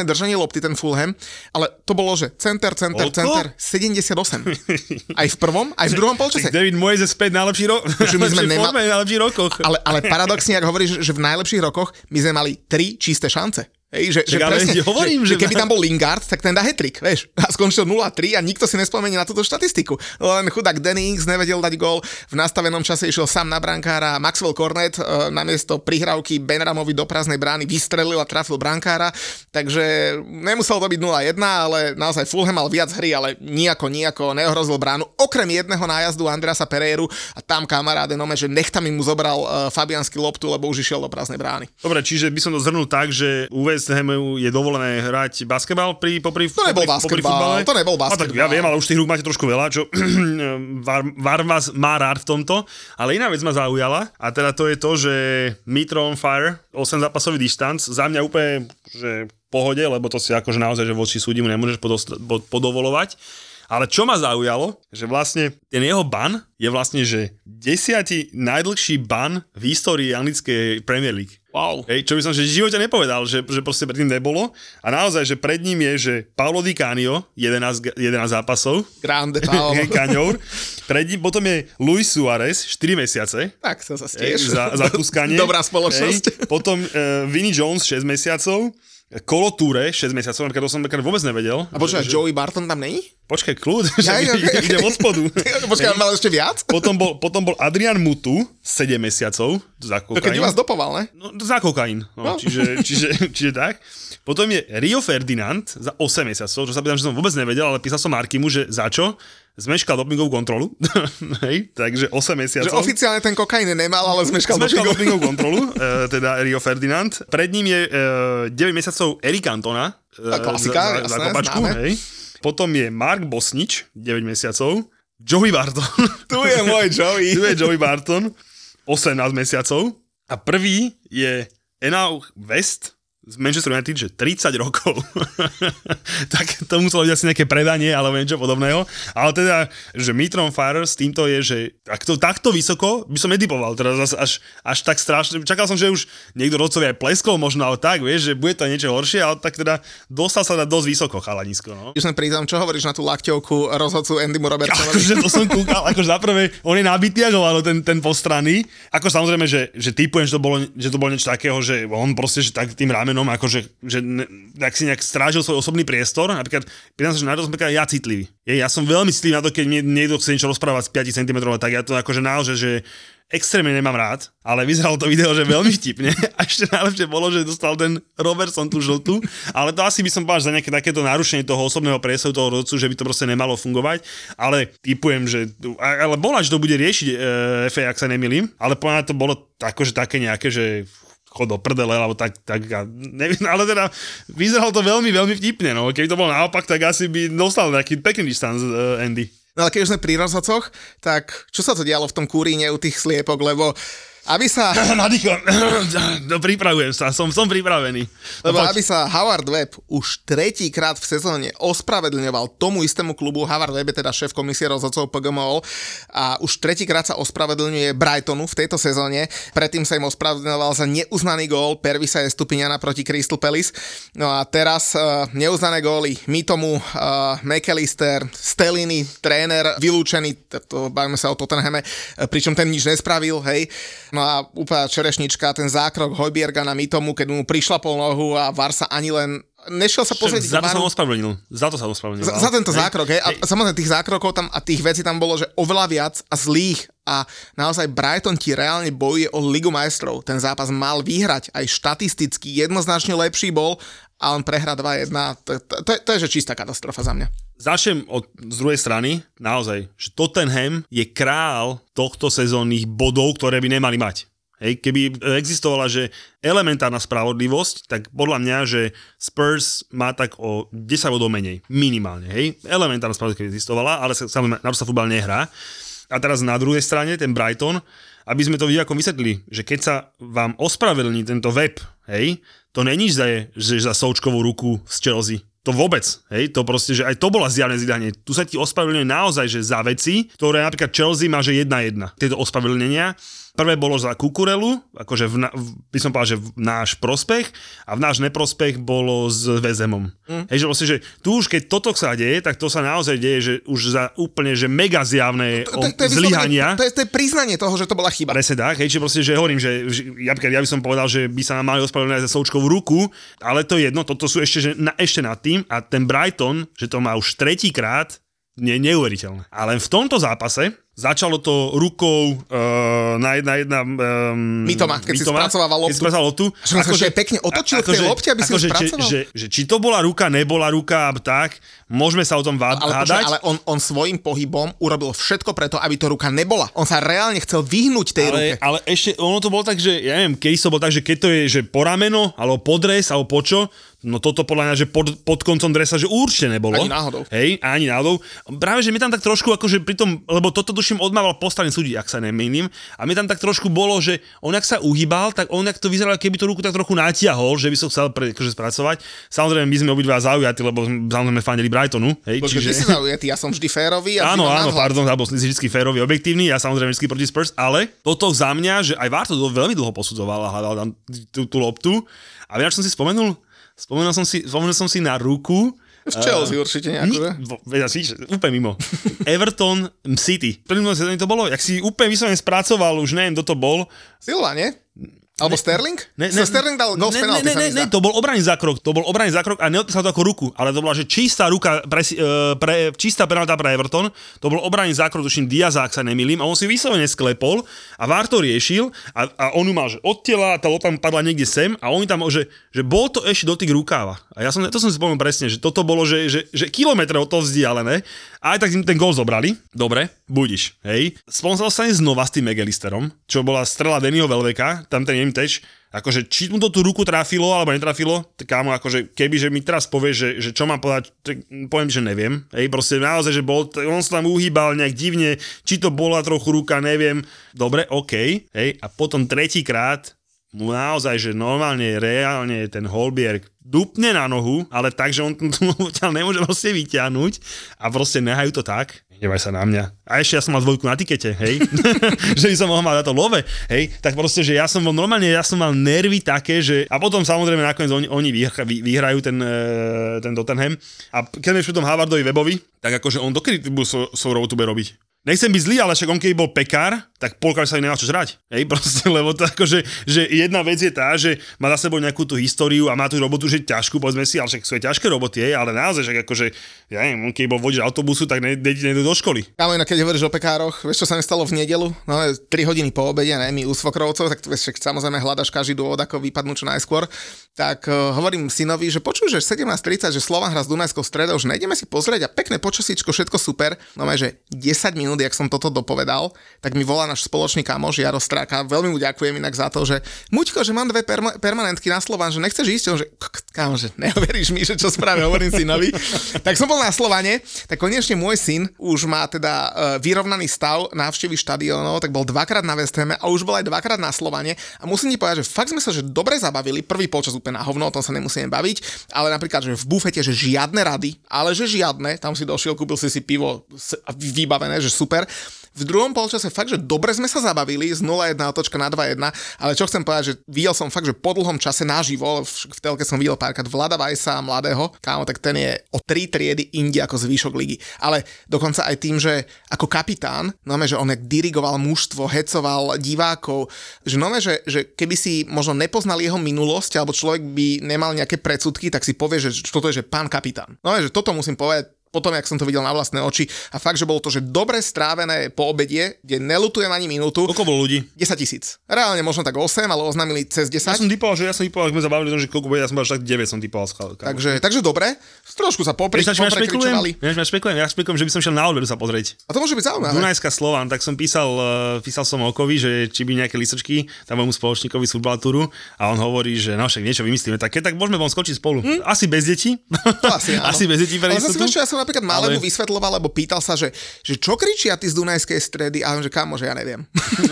držanie lopty, ten Fulham, ale to bolo, že center, center, Olko? center, 78. Aj v prvom, aj v druhom polčase. David Moyes je späť najlepší, ro- my sme nema- najlepší rokoch. Ale, ale paradoxne, ak hovoríš, že v najlepších rokoch my sme mali tri čisté šance. Hej, že, že, presne, hovorím, že, že, keby tam bol Lingard, tak ten dá hetrik, vieš. A skončil 0-3 a nikto si nespomenie na túto štatistiku. Len chudák Dennings nevedel dať gól, v nastavenom čase išiel sám na brankára, Maxwell Cornet e, namiesto prihrávky Benramovi do prázdnej brány vystrelil a trafil brankára, takže nemusel to byť 0-1, ale naozaj Fulham mal viac hry, ale nejako, nejako neohrozil bránu, okrem jedného nájazdu Andreasa Pereiru a tam kamaráde, nome, že nechtami mu zobral uh, Fabiansky loptu, lebo už išiel do prázdnej brány. Dobre, čiže by som to zhrnul tak, že UV West Hamu je dovolené hrať basketbal pri, popri, to nebol popri, basketbal, popri to nebol basketbal. No, tak ja viem, ale už tých rúk máte trošku veľa, čo Var, Var vás má rád v tomto. Ale iná vec ma zaujala a teda to je to, že Mitro on Fire, 8 zápasový distanc, za mňa úplne že pohode, lebo to si akože naozaj, že voči súdimu nemôžeš podovolovať. Ale čo ma zaujalo, že vlastne ten jeho ban je vlastne, že desiatý najdlhší ban v histórii anglickej Premier League. Wow. Hej, čo by som že v živote nepovedal, že, že proste predtým nebolo. A naozaj, že pred ním je, že Paolo Di Canio, 11, 11 zápasov, Grande Paolo. Pred ním potom je Luis Suárez, 4 mesiace. tak, to sa Hej, tiež. za, za kuskanie. Dobrá spoločnosť. Hej. Potom uh, Vinnie Jones 6 mesiacov. Kolo Toure 6 mesiacov, napríklad to som napríklad vôbec nevedel. A počkaj, Joey Barton tam není? Počkaj, kľud, Ja, ja, že ja, ide od spodu. Počkaj, mal ešte viac? Potom bol, potom bol Adrian Mutu 7 mesiacov za To keď vás dopoval, ne? No, za kokain. No, No. čiže, čiže, čiže tak. Potom je Rio Ferdinand za 8 mesiacov, čo sa pýtam, že som vôbec nevedel, ale písal som Markimu, že za čo? Zmeškal dopingovú kontrolu. Hej, takže 8 Že mesiacov. oficiálne ten kokain nemal, ale zmeškal Zmeškal dopingovú. dopingovú kontrolu, e, teda Rio Ferdinand. Pred ním je e, 9 mesiacov Eric Cantona. E, klasika, za, za, za jasné, kopačku, známe. hej. Potom je Mark Bosnič, 9 mesiacov. Joey Barton. Tu je môj Joey. tu je Joey Barton, 18 mesiacov. A prvý je Enau West z Manchester United, že 30 rokov. tak to muselo byť asi nejaké predanie alebo niečo podobného. Ale teda, že Mitron Fire s týmto je, že takto, takto vysoko by som netypoval. Teraz až, až tak strašne. Čakal som, že už niekto rodcovi aj pleskol možno, ale tak, vieš, že bude to niečo horšie, ale tak teda dostal sa na dosť vysoko chalanisko. No. Už pri tom, čo hovoríš na tú lakťovku rozhodcu Andymu Robertsonovi? Akože to som kúkal, akože za prvé, on je nabitý ako áno, ten, ten postranný. Ako samozrejme, že, že typujem, že to, bolo, že to bolo niečo takého, že on proste, že tak tým ramenom, akože, že ne, tak si nejak strážil svoj osobný priestor. Napríklad, pýtam sa, že na to som ja citlivý. Je, ja som veľmi citlivý na to, keď mi niekto chce niečo rozprávať z 5 cm, tak ja to akože naozaj, že extrémne nemám rád, ale vyzeralo to video, že veľmi vtipne. A ešte najlepšie bolo, že dostal ten Robertson tú žltú, ale to asi by som povedal, za nejaké takéto narušenie toho osobného priestoru toho rodcu, že by to proste nemalo fungovať, ale typujem, že, ale bola, že to bude riešiť e, FA, ak sa nemýlim, ale podľa to bolo akože také nejaké, že do prdele, alebo tak, tak ja neviem, ale teda vyzeralo to veľmi, veľmi vtipne, no. Keby to bolo naopak, tak asi by dostal nejaký pekný distanc uh, Andy. No ale keď už sme pri rozhodcoch, tak čo sa to dialo v tom kúríne u tých sliepok, lebo aby sa, Nadýcham, no, pripravujem sa, som, som pripravený. No, lebo poď. aby sa Howard Webb už tretíkrát v sezóne ospravedlňoval tomu istému klubu, Howard Webb je teda šéf komisie rozhodcov PGMOL a už tretíkrát sa ospravedlňuje Brightonu v tejto sezóne, predtým sa im ospravedlňoval za neuznaný gól Pervisa je Stupiniana proti Crystal Palace. No a teraz uh, neuznané góly Mitomu, uh, McAllister, Steliny, tréner vylúčený, to bavíme sa o Tottenhame, eh, pričom ten nič nespravil, hej. No a úplná čerešnička, ten zákrok Hojbierga na Mitomu, keď mu prišla pol nohu a VAR sa ani len nešiel sa pozrieť Za to k som VARu. ospravedlnil. Za to sa ospravedlnil. Za, za tento Hej. zákrok, hej. A Hej. samozrejme tých zákrokov tam a tých vecí tam bolo, že oveľa viac a zlých a naozaj Brighton ti reálne bojuje o Ligu majstrov. Ten zápas mal vyhrať aj štatisticky, jednoznačne lepší bol a on prehrá 2-1. To, to, to, to je že čistá katastrofa za mňa. Začnem od, z druhej strany, naozaj, že Tottenham je král tohto sezónnych bodov, ktoré by nemali mať. Hej, keby existovala, že elementárna spravodlivosť, tak podľa mňa, že Spurs má tak o 10 bodov menej. Minimálne, hej. Elementárna spravodlivosť keby existovala, ale sa- samozrejme na to sa futbal nehrá. A teraz na druhej strane, ten Brighton, aby sme to ako vysvetlili, že keď sa vám ospravedlní tento web, hej, to není za, že za Součkovú ruku z Chelsea. To vôbec, hej, to proste, že aj to bola zjavné zidanie. Tu sa ti ospravedlňuje naozaj, že za veci, ktoré napríklad Chelsea má, že jedna jedna. Tieto ospravedlnenia. Prvé bolo za Kukurelu, akože v, na, by som povedal, že v náš prospech a v náš neprospech bolo s Vezemom. Mm. Hej, že vlastne, že tu už keď toto sa deje, tak to sa naozaj deje, že už za úplne, že mega zjavné To, to, to, je zlyhania. to, je, to je priznanie toho, že to bola chyba. Presne tak, hej, či proste, že hovorím, že, že ja, ja by som povedal, že by sa nám mali ospravedlňovať za Součkovú ruku, ale to je jedno, toto sú ešte, že na, ešte nad tým a ten Brighton, že to má už tretíkrát, nie neuveriteľné. Ale v tomto zápase začalo to rukou uh, na jedna, jedna um, Mitoma, keď si spracovával loptu. Keď si spracoval loptu. Že ešte aj pekne otočil k tej lopte, aby si ju akože, či, spracoval? že, že, či to bola ruka, nebola ruka, tak, môžeme sa o tom vá- Ale, hádať. ale on, on svojim pohybom urobil všetko preto, aby to ruka nebola. On sa reálne chcel vyhnúť tej ruke. Ale, ale ešte ono to bolo tak, že ja neviem, kedy to bolo tak, že keď to je že po rameno, alebo podres, alebo po čo, No toto podľa mňa, že pod, pod koncom dresa, že určite nebolo. Ani náhodou. Hej, ani náhodou. Práve, že mi tam tak trošku, akože pri tom, lebo toto tuším odmával postavený súdi, ak sa nemýlim. A mi tam tak trošku bolo, že on ak sa uhýbal, tak on ak to vyzeralo, keby tú ruku tak trochu natiahol, že by som chcel pre, akože spracovať. Samozrejme, my sme obidva zaujatí, lebo samozrejme fandili Brightonu. Hej, Počkej, čiže... ty si zaujatý, ja som vždy férový. A Áno, áno, pardon, alebo si vždy férový, objektívny, ja samozrejme vždy proti Spurs, ale toto za mňa, že aj Varto to veľmi dlho posudzoval a hľadal tam tú, tú loptu. A čo som si spomenul? Spomenul som si, spomenul som si na ruku, V Chelsea určite nejako, že? Ni- víš, úplne mimo. Everton City. Prvým sezóne to bolo, jak si úplne vyslovene spracoval, už neviem, kto to bol. Silva, nie? Alebo Sterling? Ne, Ne, Sterling dal gol ne, penalty, ne, ne, ne, to bol obraný zákrok, to bol obraný zákrok a neodpísal to ako ruku, ale to bola, že čistá ruka, pre, e, pre, čistá penalta pre Everton, to bol obraný zákrok, tuším Diaza, ak sa nemýlim, a on si vyslovene sklepol a VAR to riešil a, a on ju mal, že od tela, tá mu padla niekde sem a oni tam, že, že bol to ešte dotyk rukáva. A ja som, to som si spomenul presne, že toto bolo, že, že, že kilometre od toho vzdialené a aj tak im ten gol zobrali. Dobre, budiš, hej. Spomínal sa znova s tým Megalisterom, čo bola strela Dennyho Velveka, tam ten teč, akože či mu to tú ruku trafilo alebo netrafilo, tak kámo, akože keby, že mi teraz povie, že, že čo mám povedať, tak poviem, že neviem. Hej, proste naozaj, že bol, on sa tam uhýbal nejak divne, či to bola trochu ruka, neviem. Dobre, OK, hej, a potom tretíkrát mu naozaj, že normálne, reálne ten Holbjerg dupne na nohu, ale tak, že on ťa nemôže proste vyťahnuť a proste nehajú to tak. Nevaj sa na mňa. A ešte ja som mal dvojku na tikete, hej? že by som mohol mať na to love, hej? Tak proste, že ja som bol normálne, ja som mal nervy také, že... A potom samozrejme nakoniec oni, oni vyhra, vy, vyhrajú ten, e, ten Tottenham. A keď sme pri tom Havardovi webovi, tak akože on dokedy bude so, so robiť? Nechcem byť zlý, ale však on keď bol pekár, tak polka sa nemá čo žrať. Hej, proste, lebo to akože, že jedna vec je tá, že má za sebou nejakú tú históriu a má tú robotu, že ťažkú, povedzme si, ale však sú aj ťažké roboty, hej, ale naozaj, že akože, ja neviem, on keď bol vodič autobusu, tak ne, nejdu do školy. Kámo, inak keď hovoríš o pekároch, vieš čo sa mi stalo v nedelu? No, 3 hodiny po obede, ne, my u svokrovcov, tak vieš, však samozrejme hľadaš každý dôvod, ako vypadnúť čo najskôr. Tak uh, hovorím synovi, že počuj, že 17.30, že Slovan hra s Dunajskou stredou, že nejdeme si pozrieť a pekné počasíčko, všetko super. No že 10 minút, jak som toto dopovedal, tak mi volá náš spoločný kamoš Jaro Stráka, veľmi mu ďakujem inak za to, že Muťko, že mám dve perma- permanentky na Slovan, že nechceš ísť, on že "Kok- kámo, že neuveríš mi, že čo spravím, hovorím synovi. tak som bol na Slovane, tak konečne môj syn už má teda uh, vyrovnaný stav návštevy štadiónov, tak bol dvakrát na West a už bol aj dvakrát na Slovane. A musím ti povedať, že fakt sme sa že dobre zabavili, prvý polčas úplne na hovno, o tom sa nemusíme baviť, ale napríklad, že v bufete, že žiadne rady, ale že žiadne, tam si došiel, kúpil si si pivo vybavené, že super. V druhom polčase fakt, že dobre sme sa zabavili z 0-1 otočka na 2-1, ale čo chcem povedať, že videl som fakt, že po dlhom čase naživo, v telke som videl párkrát Vlada Vajsa mladého, kámo, tak ten je o tri triedy inde ako zvýšok ligy. Ale dokonca aj tým, že ako kapitán, no že on dirigoval mužstvo, hecoval divákov, že no že, že keby si možno nepoznal jeho minulosť, alebo človek by nemal nejaké predsudky, tak si povie, že toto je, že pán kapitán. No že toto musím povedať, potom, jak som to videl na vlastné oči a fakt, že bolo to, že dobre strávené po obede, kde nelutujem ani minútu, Koľko bolo ľudí? 10 tisíc. Reálne možno tak 8, ale oznámili cez 10. Ja som typoval, že ja som typoval, sme sa bavili, o tom, že koľko bude, ja som až tak 9 som typoval. Takže, takže dobre, trošku sa popri, ja špekulujem? Vieš, ja špekulujem? Ja špekujem, že by som šiel na odberu sa pozrieť. A to môže byť zaujímavé. Dunajská Slovan, tak som písal, uh, písal som Okovi, že či by nejaké listočky tam môjmu spoločníkovi z futbalatúru a on hovorí, že no však niečo vymyslíme. Tak keď tak môžeme von skočiť spolu. Hm? Asi bez detí. To asi, áno. asi bez detí Ale zase ja som napríklad malému Ale- vysvetloval, lebo pýtal sa, že, že čo kričia ty z Dunajskej stredy a on, že kámo, že ja neviem.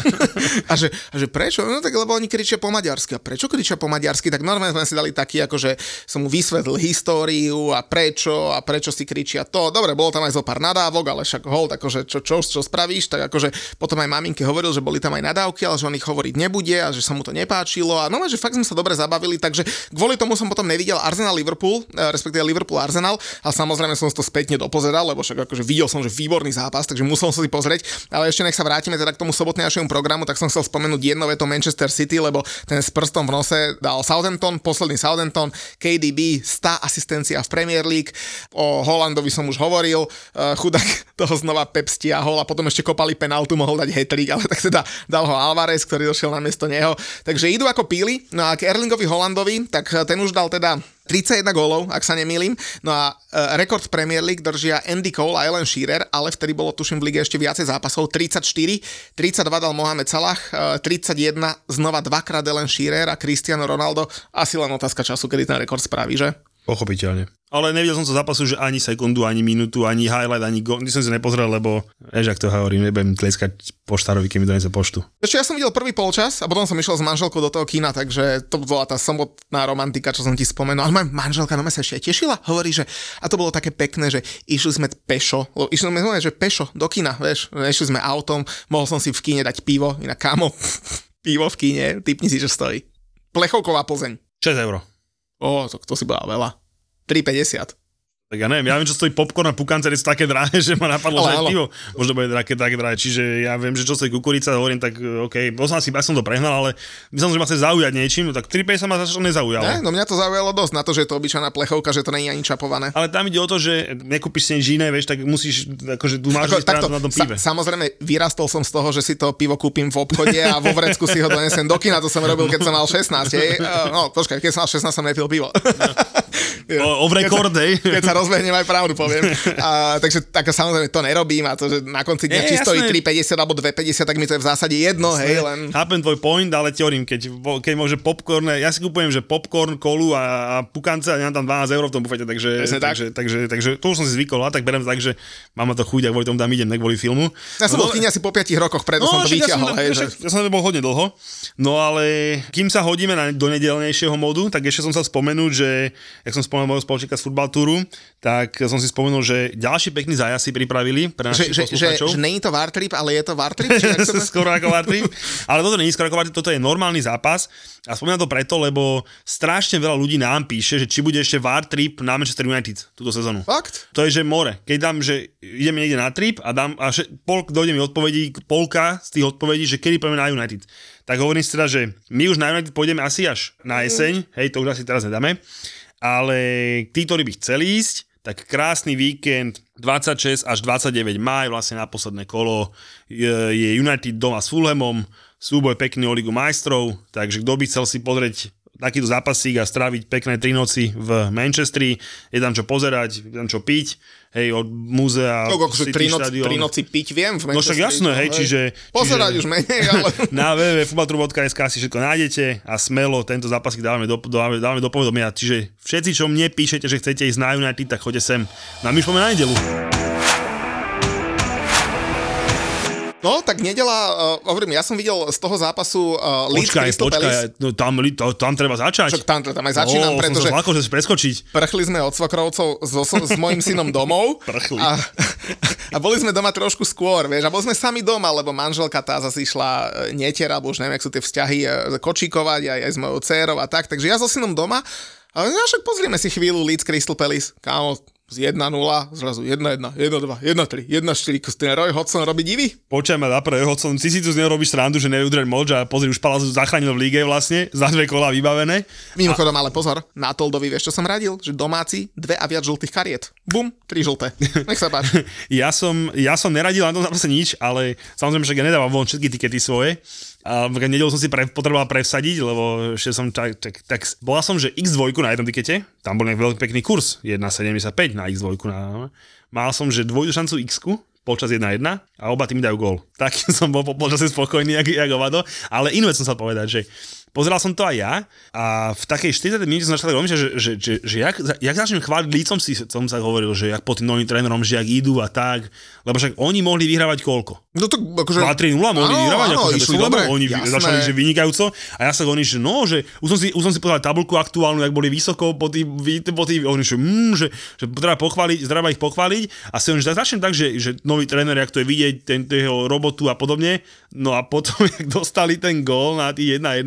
a, že, a že prečo? No tak lebo oni kričia po maďarsky. A prečo kričia po maďarsky? Tak normálne sme si dali taký, akože som mu vysvetlil históriu a prečo a prečo si kričia to. Dobre, bolo tam aj zo pár nadávok, ale však hold, akože čo, čo, čo spravíš, tak akože potom aj maminke hovoril, že boli tam aj nadávky, ale že on ich hovoriť nebude a že sa mu to nepáčilo. A no, že fakt sme sa dobre zabavili, takže kvôli tomu som potom nevidel Arsenal Liverpool, eh, respektíve Liverpool Arsenal, a samozrejme som to spätne dopozeral, lebo však akože videl som, že výborný zápas, takže musel som si pozrieť. Ale ešte nech sa vrátime teda k tomu sobotnejšiemu programu, tak som chcel spomenúť jedno veto Manchester City, lebo ten s prstom v nose dal Southampton, posledný Southampton, KDB, 100 asistencia v Premier League. O Holandovi som už hovoril, eh, chudák toho znova Pep stiahol a potom ešte kopali penaltu, mohol dať hetrik, ale tak teda dal ho Alvarez, ktorý došiel na miesto neho. Takže idú ako píly, no a k Erlingovi Holandovi, tak ten už dal teda 31 gólov, ak sa nemýlim. No a uh, rekord Premier League držia Andy Cole a Alan Shearer, ale vtedy bolo tuším v lige ešte viacej zápasov, 34, 32 dal Mohamed Salah, uh, 31 znova dvakrát Alan Shearer a Cristiano Ronaldo. Asi len otázka času, kedy ten rekord spraví, že? Pochopiteľne. Ale nevidel som sa zápasu, že ani sekundu, ani minútu, ani highlight, ani gol. Nič som si nepozrel, lebo vieš, ak to hovorím, nebudem tleskať poštárovi, keď mi donese poštu. Ešte ja som videl prvý polčas a potom som išiel s manželkou do toho kina, takže to bola tá samotná romantika, čo som ti spomenul. Ale moja manželka no sa ešte aj tešila, hovorí, že a to bolo také pekné, že išli sme pešo, lebo išli sme že pešo do kina, vieš, išli sme autom, mohol som si v kine dať pivo, inak kámo, pivo v kine, typni si, čo stojí. Plechovková Plzeň. 6 eur. Ó, to, to si bola veľa. 3,50. Tak ja neviem, ja viem, čo stojí popcorn a pukance, sú také drahé, že ma napadlo, ale, že aj pivo možno bude také, také drahé. Čiže ja viem, že čo stojí kukurica, hovorím, tak OK, bol som asi, ja som to prehnal, ale myslím, že ma chce zaujať niečím, no tak 3,50 sa ma začalo nezaujalo. Ne, no mňa to zaujalo dosť na to, že je to obyčajná plechovka, že to je ani čapované. Ale tam ide o to, že nekúpiš si nič iné, vieš, tak musíš, akože tu máš Ako, takto, na tom pive. Sa, samozrejme, vyrastol som z toho, že si to pivo kúpim v obchode a vo vrecku si ho donesem do kina, to som robil, keď som mal 16. Hej. No, počkaj, keď som mal 16, som nepil pivo. No. o, o rekord, keď sa rozbehnem aj pravdu poviem. A, takže tak samozrejme to nerobím a to, že na konci dňa či stojí 3,50 alebo 2,50, tak mi to je v zásade jedno, jasné. hej, len... Chápem tvoj point, ale ti hovorím, keď, keď môže popcorn, ja si kúpujem, že popcorn, kolu a, a pukance a nemám tam 12 eur v tom bufete, takže, takže, tak. takže, takže, takže, to už som si zvykol, a tak berem tak, že mám na to chuť a kvôli tomu tam idem, ne kvôli filmu. Ja som no, bol v asi po 5 rokoch, preto no, som to vyťahol. Ja, hej, že... ja som bol hodne dlho, no ale kým sa hodíme na, do nedelnejšieho modu, tak ešte som sa spomenúť, že, jak som spomenul môjho spoločníka z futbaltúru, tak som si spomenul, že ďalší pekný zájazd si pripravili pre našich že, že, že, že není to Wartrip, ale je to Wartrip? skoro ako Wartrip. Ale toto je skoro ako Wartrip, toto je normálny zápas. A spomínam to preto, lebo strašne veľa ľudí nám píše, že či bude ešte Wartrip na Manchester United túto sezónu. Fakt? To je, že more. Keď dám, že ideme niekde na trip a dám, a pol, dojde mi odpovedí, polka z tých odpovedí, že kedy pôjdeme na United. Tak hovorím si teda, že my už na United pôjdeme asi až na jeseň, hej, to už asi teraz nedáme, ale tí, ktorí by chceli ísť, tak krásny víkend, 26 až 29 maj, vlastne na posledné kolo je United doma s Fulhamom, súboj pekný o Ligu majstrov, takže kto by chcel si pozrieť takýto zápasík a stráviť pekné tri noci v Manchestri, je tam čo pozerať, je tam čo piť, hej, od múzea, no, akože tri, noc, tri noci piť viem v No však jasné, hej, čiže... Pozerať čiže, už menej, ale... na www.futbaltru.sk si všetko nájdete a smelo tento zápasík dávame do, dávame, dávame do povedomia. Čiže všetci, čo mne píšete, že chcete ísť na United, tak choďte sem. No a my už na nedelu. No, tak nedela, uh, hovorím, ja som videl z toho zápasu uh, Leeds počkaj, Crystal počkaj, Palace. no, tam, to, tam treba začať. Čo, tam, tam aj začínam, oh, pretože... Som sa že preskočiť. Prchli sme od svokrovcov so, s mojim synom domov. Prchli. A, a, boli sme doma trošku skôr, vieš, a boli sme sami doma, lebo manželka tá zase išla e, netier, alebo už neviem, ak sú tie vzťahy, kočíkovať aj, aj s mojou dcerou a tak, takže ja so synom doma a no však pozrieme si chvíľu Leeds Crystal Palace. Kámo, z 1-0, zrazu 1-1, 1-2, 1-3, 1-4, ten Roy Hodgson robí divy? Počujem ma Roy Hodgson, si si tu z neho robíš srandu, že nevie udrieť moč a pozri, už Palaz zachránil v líge vlastne, za dve kola vybavené. Mimochodom, a... ale pozor, na Toldovi vieš, čo som radil? Že domáci, dve a viac žltých kariet. Bum, tri žlté. Nech sa páči. ja, som, ja som neradil na tom zápase nič, ale samozrejme, že ja nedávam von všetky tikety svoje. A nedelu som si pre, potreboval presadiť, lebo ešte som tak, tak, tak, bola som, že X2 na jednom tikete, tam bol veľmi pekný kurz, 1,75 na X2. Na, mal som, že dvojdu šancu x počas 1-1 a oba tými dajú gól. Tak som bol po počase spokojný, jak, jak ovado. Ale inú vec som sa povedať, že Pozeral som to aj ja a v takej 40 minúte som začal rozmýšľať, že, že, že, že jak, jak začnem chváliť lícom si som sa hovoril, že jak po tým novým trénerom, že jak idú a tak, lebo však oni mohli vyhrávať koľko? No to akože... 2-3-0 mohli áno, vyhrávať, áno, akože išli dobre, oni jasné. začali že vynikajúco a ja sa hovorím, že no, že už som si, už som si povedal tabulku aktuálnu, jak boli vysoko po tým, po tým oni, že, mm, že, že treba pochváliť, treba ich pochváliť a si hovorím, že začnem tak, že, že nový tréner, jak to je vidieť, ten, jeho robotu a podobne, no a potom, jak dostali ten gól na tých 1-1,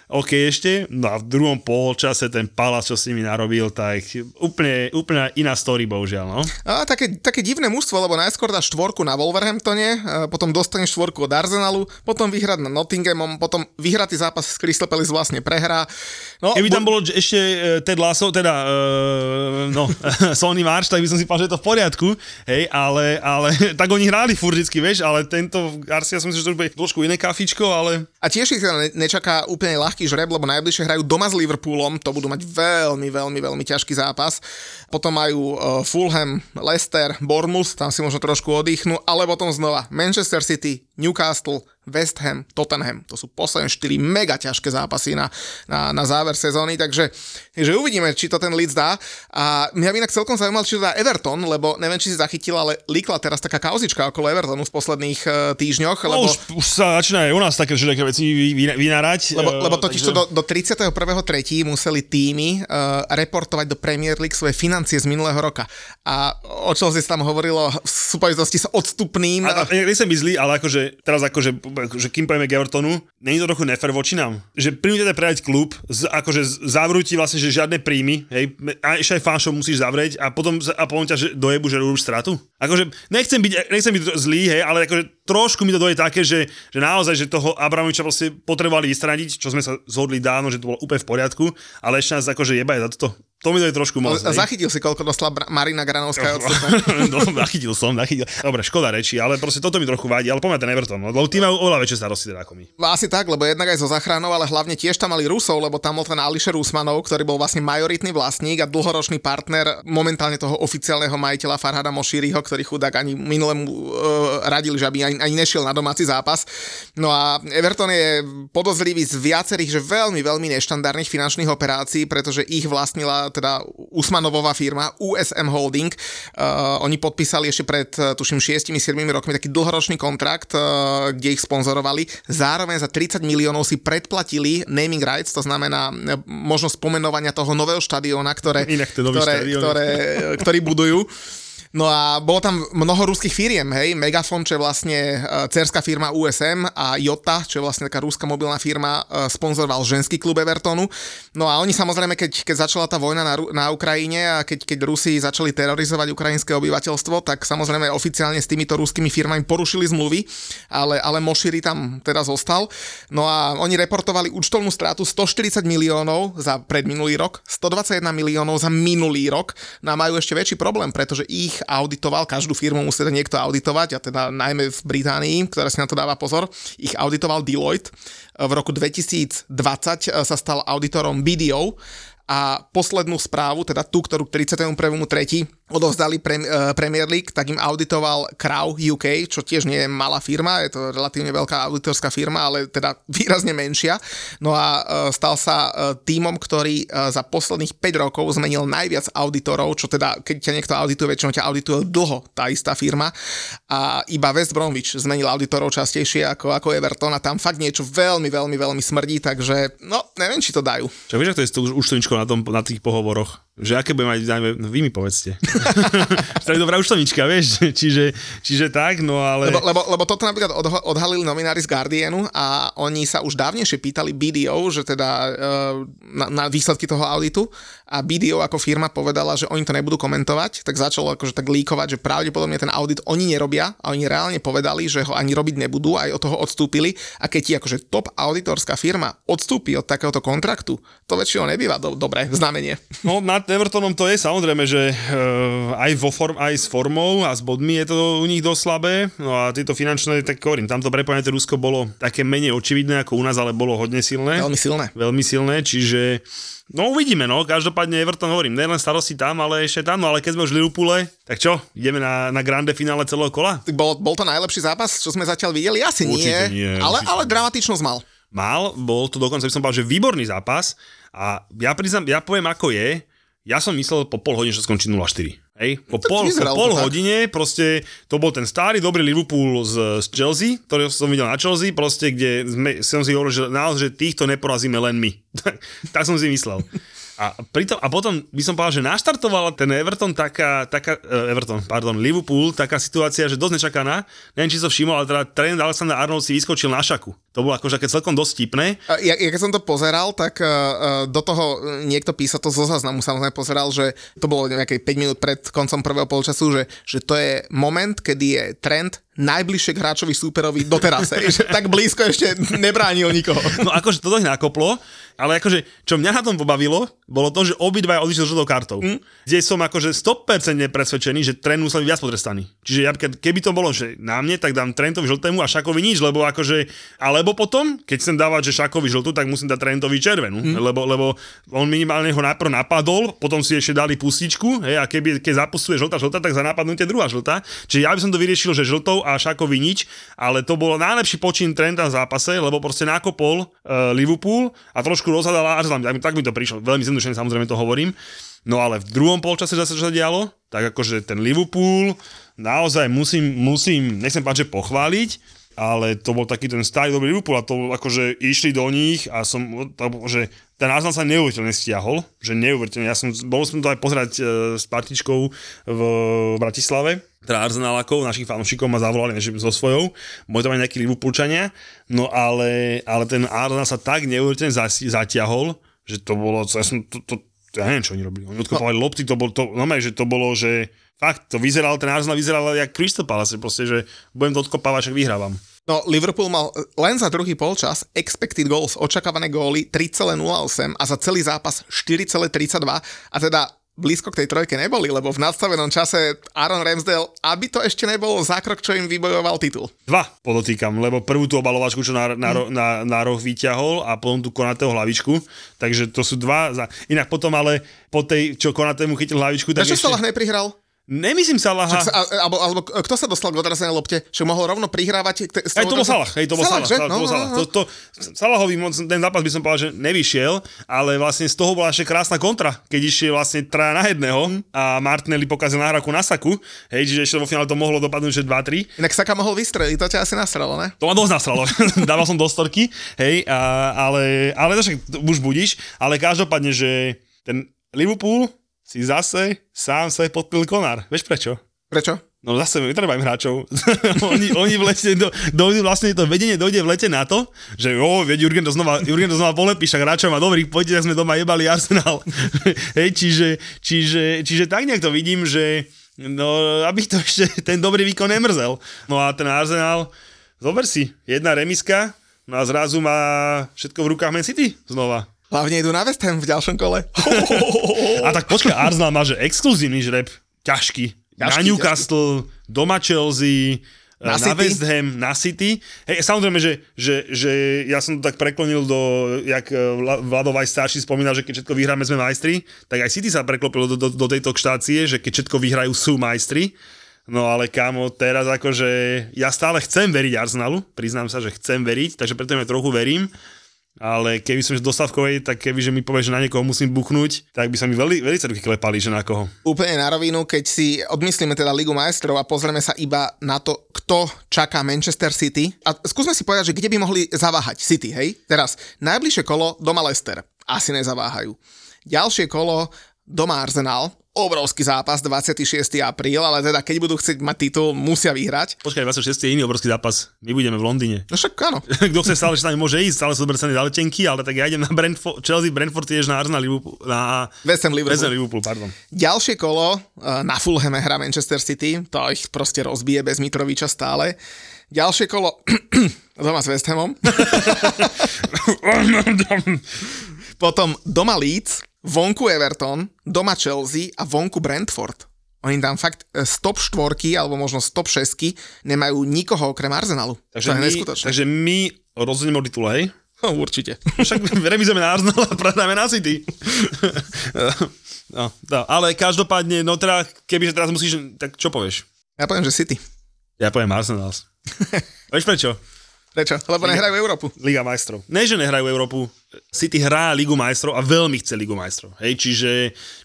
OK ešte, no a v druhom polčase ten Palace, čo s nimi narobil, tak úplne, úplne iná story, bohužiaľ, no. A také, také divné mužstvo, lebo najskôr dá štvorku na Wolverhamptone, potom dostane štvorku od Arsenalu, potom vyhrať na Nottinghamom, potom vyhratý zápas s Crystal Palace vlastne prehrá. No, Keby tam bolo ešte uh, Ted Lasso, teda uh, no, Sony March, tak by som si povedal, že je to v poriadku, hej, ale, ale tak oni hráli furt vždycky, vieš, ale tento ja som si, že to bude trošku iné kafičko, ale... A tiež ich nečaká úplne ľahký ľahký žreb, lebo najbližšie hrajú doma s Liverpoolom, to budú mať veľmi, veľmi, veľmi ťažký zápas. Potom majú uh, Fulham, Leicester, Bournemouth, tam si možno trošku oddychnú, ale potom znova Manchester City, Newcastle, West Ham, Tottenham. To sú posledné 4 mega ťažké zápasy na, na, na záver sezóny, takže, takže uvidíme, či to ten Leeds dá. A mňa by inak celkom zaujímal, či to dá Everton, lebo neviem, či si zachytil, ale líkla teraz taká kauzička okolo Evertonu v posledných uh, týždňoch. No, lebo, už, už sa začína aj u nás také všelijaké veci vy- vy- vynárať. lebo, eh, lebo totiž takže- to do, do 31.3. museli týmy uh, reportovať do Premier League svoje financie z minulého roka. A o čo si tam hovorilo v súpojitosti s odstupným. A, a, nechcem byť zlý, ale akože, teraz akože, akože kým pojeme k Evertonu, není to trochu nefer voči nám? Že prinútete predať klub, z, akože zavrú vlastne, že žiadne príjmy, hej, a ešte aj fanšov musíš zavrieť a potom, a potom ťa že dojebu, že robíš stratu? Akože, nechcem byť, nechcem byť zlý, hej, ale akože trošku mi to doje také, že, že naozaj, že toho Abramoviča proste potrebovali vystradiť, čo sme sa zhodli dávno, že to bolo úplne v poriadku, ale ešte nás akože jebaj za toto. To mi to je trošku moc. hej. Zachytil si, koľko dostala Bra- Marina Granovská no, zachytil som, zachytil. Dobre, škoda reči, ale proste toto mi trochu vadí, ale poďme ten Everton, no, lebo tí majú oveľa väčšie starosti teda ako my. Asi tak, lebo jednak aj so záchranou, ale hlavne tiež tam mali Rusov, lebo tam bol ten Alisher Usmanov, ktorý bol vlastne majoritný vlastník a dlhoročný partner momentálne toho oficiálneho majiteľa Farhada Mošíriho, ktorý chudák ani minulému uh, radil, že aby ani, ani nešiel na domáci zápas. No a Everton je podozrivý z viacerých, že veľmi, veľmi neštandardných finančných operácií, pretože ich vlastnila teda Usmanovová firma USM Holding. Uh, oni podpísali ešte pred, uh, tuším, 6-7 rokmi taký dlhoročný kontrakt, uh, kde ich sponzorovali. Zároveň za 30 miliónov si predplatili naming rights, to znamená uh, možnosť pomenovania toho nového štadióna, ktoré, Inak ktoré, ktoré, ktorý budujú. No a bolo tam mnoho ruských firiem, hej, Megafon, čo je vlastne uh, cerská firma USM a Jota, čo je vlastne taká rúska mobilná firma, uh, sponzoroval ženský klub Evertonu. No a oni samozrejme, keď, keď začala tá vojna na, na Ukrajine a keď, keď Rusi začali terorizovať ukrajinské obyvateľstvo, tak samozrejme oficiálne s týmito ruskými firmami porušili zmluvy, ale, ale Moširi tam teda zostal. No a oni reportovali účtovnú stratu 140 miliónov za predminulý rok, 121 miliónov za minulý rok. No a majú ešte väčší problém, pretože ich auditoval, každú firmu musí teda niekto auditovať, a teda najmä v Británii, ktorá si na to dáva pozor, ich auditoval Deloitte. V roku 2020 sa stal auditorom BDO a poslednú správu, teda tú, ktorú k 31.3. odovzdali pre, uh, Premier League, tak im auditoval Crow UK, čo tiež nie je malá firma, je to relatívne veľká auditorská firma, ale teda výrazne menšia. No a uh, stal sa uh, týmom, ktorý za posledných 5 rokov zmenil najviac auditorov, čo teda, keď ťa niekto audituje, väčšinou ťa audituje dlho tá istá firma. A iba West Bromwich zmenil auditorov častejšie ako, ako Everton a tam fakt niečo veľmi, veľmi, veľmi smrdí, takže no, neviem, či to dajú. Čo vieš, to je tou účtovničkou na, tom, na tých pohovoroch? Že aké bude mať, dajme, no, vy mi povedzte. tak dobrá účtovnička, vieš, čiže, čiže tak, no ale... Lebo, lebo, lebo toto napríklad odha- odhalili novinári z Guardianu a oni sa už dávnejšie pýtali BDO, že teda uh, na, na výsledky toho auditu a BDO ako firma povedala, že oni to nebudú komentovať, tak začalo akože tak líkovať, že pravdepodobne ten audit oni nerobia a oni reálne povedali, že ho ani robiť nebudú, aj od toho odstúpili a keď ti akože top auditorská firma odstúpi od takéhoto kontraktu, to väčšinou nebýva do, dobré znamenie. No nad Evertonom to je samozrejme, že uh, aj, vo form, aj s formou a s bodmi je to u nich dosť slabé. No a tieto finančné, tak hovorím, tamto prepojenie Rusko bolo také menej očividné ako u nás, ale bolo hodne silné. Veľmi silné. Veľmi silné, čiže No uvidíme, no. Každopádne Everton, hovorím, nielen starosti tam, ale ešte tam. No ale keď sme už v Liverpoole, tak čo? Ideme na, na grande finále celého kola? Bol, bol to najlepší zápas, čo sme zatiaľ videli? Asi Určite nie, nie, ale, určite ale nie. dramatičnosť mal. Mal, bol to dokonca, by som povedal, že výborný zápas. A ja priznám, ja poviem ako je, ja som myslel po pol hodine, že skončí 0-4. Hej, po pol, po pol to tak. hodine proste to bol ten starý dobrý Liverpool z, z Chelsea, ktorý som videl na Chelsea, proste, kde sme, som si hovoril, že naozaj, že týchto neporazíme len my. tak som si myslel. A, pritom, a potom by som povedal, že naštartovala ten Everton taká, taká uh, Everton, pardon, Liverpool, taká situácia, že dosť nečakaná. Neviem, či som všimol, ale teda tréner Alexander Arnold si vyskočil na šaku. To bolo akože celkom dosť tipné. Ja, ja keď som to pozeral, tak uh, do toho niekto písal to zo záznamu, samozrejme pozeral, že to bolo nejaké 5 minút pred koncom prvého polčasu, že, že to je moment, kedy je trend najbližšie k hráčovi súperovi doteraz. hej, že tak blízko ešte nebránil nikoho. No akože toto ich nakoplo, ale akože, čo mňa na tom pobavilo, bolo to, že obidva odišli s žltou kartou. Mm. Kde som akože 100% presvedčený, že Trent musel byť viac potrestaný. Čiže ja, keby to bolo, že na mne, tak dám Trentovi žltému a Šakovi nič, lebo akože, alebo potom, keď chcem dávať, že Šakovi žltú, tak musím dať Trentovi červenú, mm. lebo, lebo on minimálne ho najprv napadol, potom si ešte dali pustičku, hej, a keby, keď zapustuje žltá, žltá, tak za napadnutie druhá žltá. Čiže ja by som to vyriešil, že žltou a Šakovi nič, ale to bolo najlepší počin Trenta v zápase, lebo proste nakopol uh, Liverpool a trošku rozhadal Arsenal. Tak mi to prišlo. Veľmi zjednodušene samozrejme to hovorím. No ale v druhom polčase zase čo sa dialo, tak akože ten Liverpool naozaj musím, musím, nechcem že pochváliť, ale to bol taký ten starý dobrý Liverpool a to akože išli do nich a som, že ten Arsenal sa neuveriteľne stiahol, že neuveriteľne. Ja som, bol som to aj pozerať e, s partičkou v Bratislave, teda Arsenalákov, našich fanúšikov ma zavolali že so svojou, boli tam aj nejakí Liverpoolčania, no ale, ale ten Arsenal sa tak neuveriteľne zatiahol, že to bolo, ja som, to, to, ja neviem, čo oni robili. Oni odkopovali no. lopty, to bolo, to, no že to bolo, že fakt, to vyzeral, ten Arsenal vyzeral jak Crystal Palace, proste, že budem to odkopávať, však vyhrávam. No, Liverpool mal len za druhý polčas expected goals, očakávané góly 3,08 a za celý zápas 4,32 a teda blízko k tej trojke neboli, lebo v nadstavenom čase Aaron Ramsdale, aby to ešte nebolo zákrok, čo im vybojoval titul. Dva podotýkam, lebo prvú tú obalovačku, čo na, na, mm. na, na roh vyťahol a potom tú konatého hlavičku, takže to sú dva. Za... Inak potom ale po tej, čo konatému chytil hlavičku, tak Prečo ešte... Salah neprihral? Nemyslím Salaha. Čak sa, alebo, alebo kto sa dostal k odrazenej lopte? Že mohol rovno prihrávať? Te, hej, to bol Salah. Hej, to bol Salah. Salah, no, to, no, no. to, to, Salahovi moc, ten zápas by som povedal, že nevyšiel, ale vlastne z toho bola ešte krásna kontra, keď išiel vlastne traja na jedného a Martinelli pokazil nahrávku na Saku. Hej, čiže ešte vo finále to mohlo dopadnúť, že 2-3. Inak Saka mohol vystreliť, to ťa asi nasralo, ne? To ma dosť nasralo. Dával som do storky, hej, a, ale, ale to však už budíš, ale každopádne, že ten Liverpool si zase sám sa podpil konár. Vieš prečo? Prečo? No zase vytrebajím hráčov. oni, oni v lete, do, do, vlastne to vedenie dojde v lete na to, že jo, veď Jurgen to znova, Jurgen to znova polepí, však hráčov má dobrých, poďte, sme doma jebali Arsenal. Hej, čiže, čiže, čiže tak nejak to vidím, že no, aby to ešte ten dobrý výkon nemrzel. No a ten Arsenal, zober si, jedna remiska, no a zrazu má všetko v rukách Man City znova. Hlavne idú na West Ham v ďalšom kole. A tak počkaj, Arsenal má že exkluzívny žreb, ťažký. ťažký na Newcastle, ťažký. doma Chelsea, na, na West Ham, na City. Hej, samozrejme, že, že, že ja som to tak preklonil do, jak e, Vlado starší spomínal, že keď všetko vyhráme, sme majstri, tak aj City sa preklopilo do, do, do tejto štácie, že keď všetko vyhrajú, sú majstri. No ale kámo, teraz akože ja stále chcem veriť Arsenalu, priznám sa, že chcem veriť, takže preto ja trochu verím ale keby som do stavkovej, tak keby že mi povie, že na niekoho musím buchnúť, tak by sa mi veľmi, veľmi ruky klepali, že na koho. Úplne na rovinu, keď si odmyslíme teda Ligu majstrov a pozrieme sa iba na to, kto čaká Manchester City. A skúsme si povedať, že kde by mohli zaváhať City, hej? Teraz, najbližšie kolo doma Leicester. Asi nezaváhajú. Ďalšie kolo doma Arsenal, obrovský zápas 26. apríl, ale teda keď budú chcieť mať titul, musia vyhrať. Počkaj, 26. je iný obrovský zápas. My budeme v Londýne. No však áno. Kto chce stále, že tam môže ísť, stále sú ceny za letenky, ale tak ja idem na Brentford, Chelsea, Brentford tiež na Arsenal, Liverpool, na West Ham Liverpool. West Ham Liverpool pardon. Ďalšie kolo eh, na Fulhame hra Manchester City, to ich proste rozbije bez Mitroviča stále. Ďalšie kolo doma s West Hamom. Potom doma Leeds, vonku Everton, doma Chelsea a vonku Brentford. Oni tam fakt z e, top štvorky, alebo možno z top šesky nemajú nikoho okrem Arsenalu. Takže to je my, neskutočné. Takže my rozhodneme o titule, hej? No, určite. Však remizujeme na Arsenal a prehráme na City. no, no, ale každopádne, no teda, kebyže teraz musíš, tak čo povieš? Ja poviem, že City. Ja poviem Arsenal. Vieš prečo? Prečo? Lebo Liga, nehrajú Európu. Liga majstrov. Ne, že nehrajú Európu. City hrá Ligu majstrov a veľmi chce Ligu majstrov. Hej, čiže,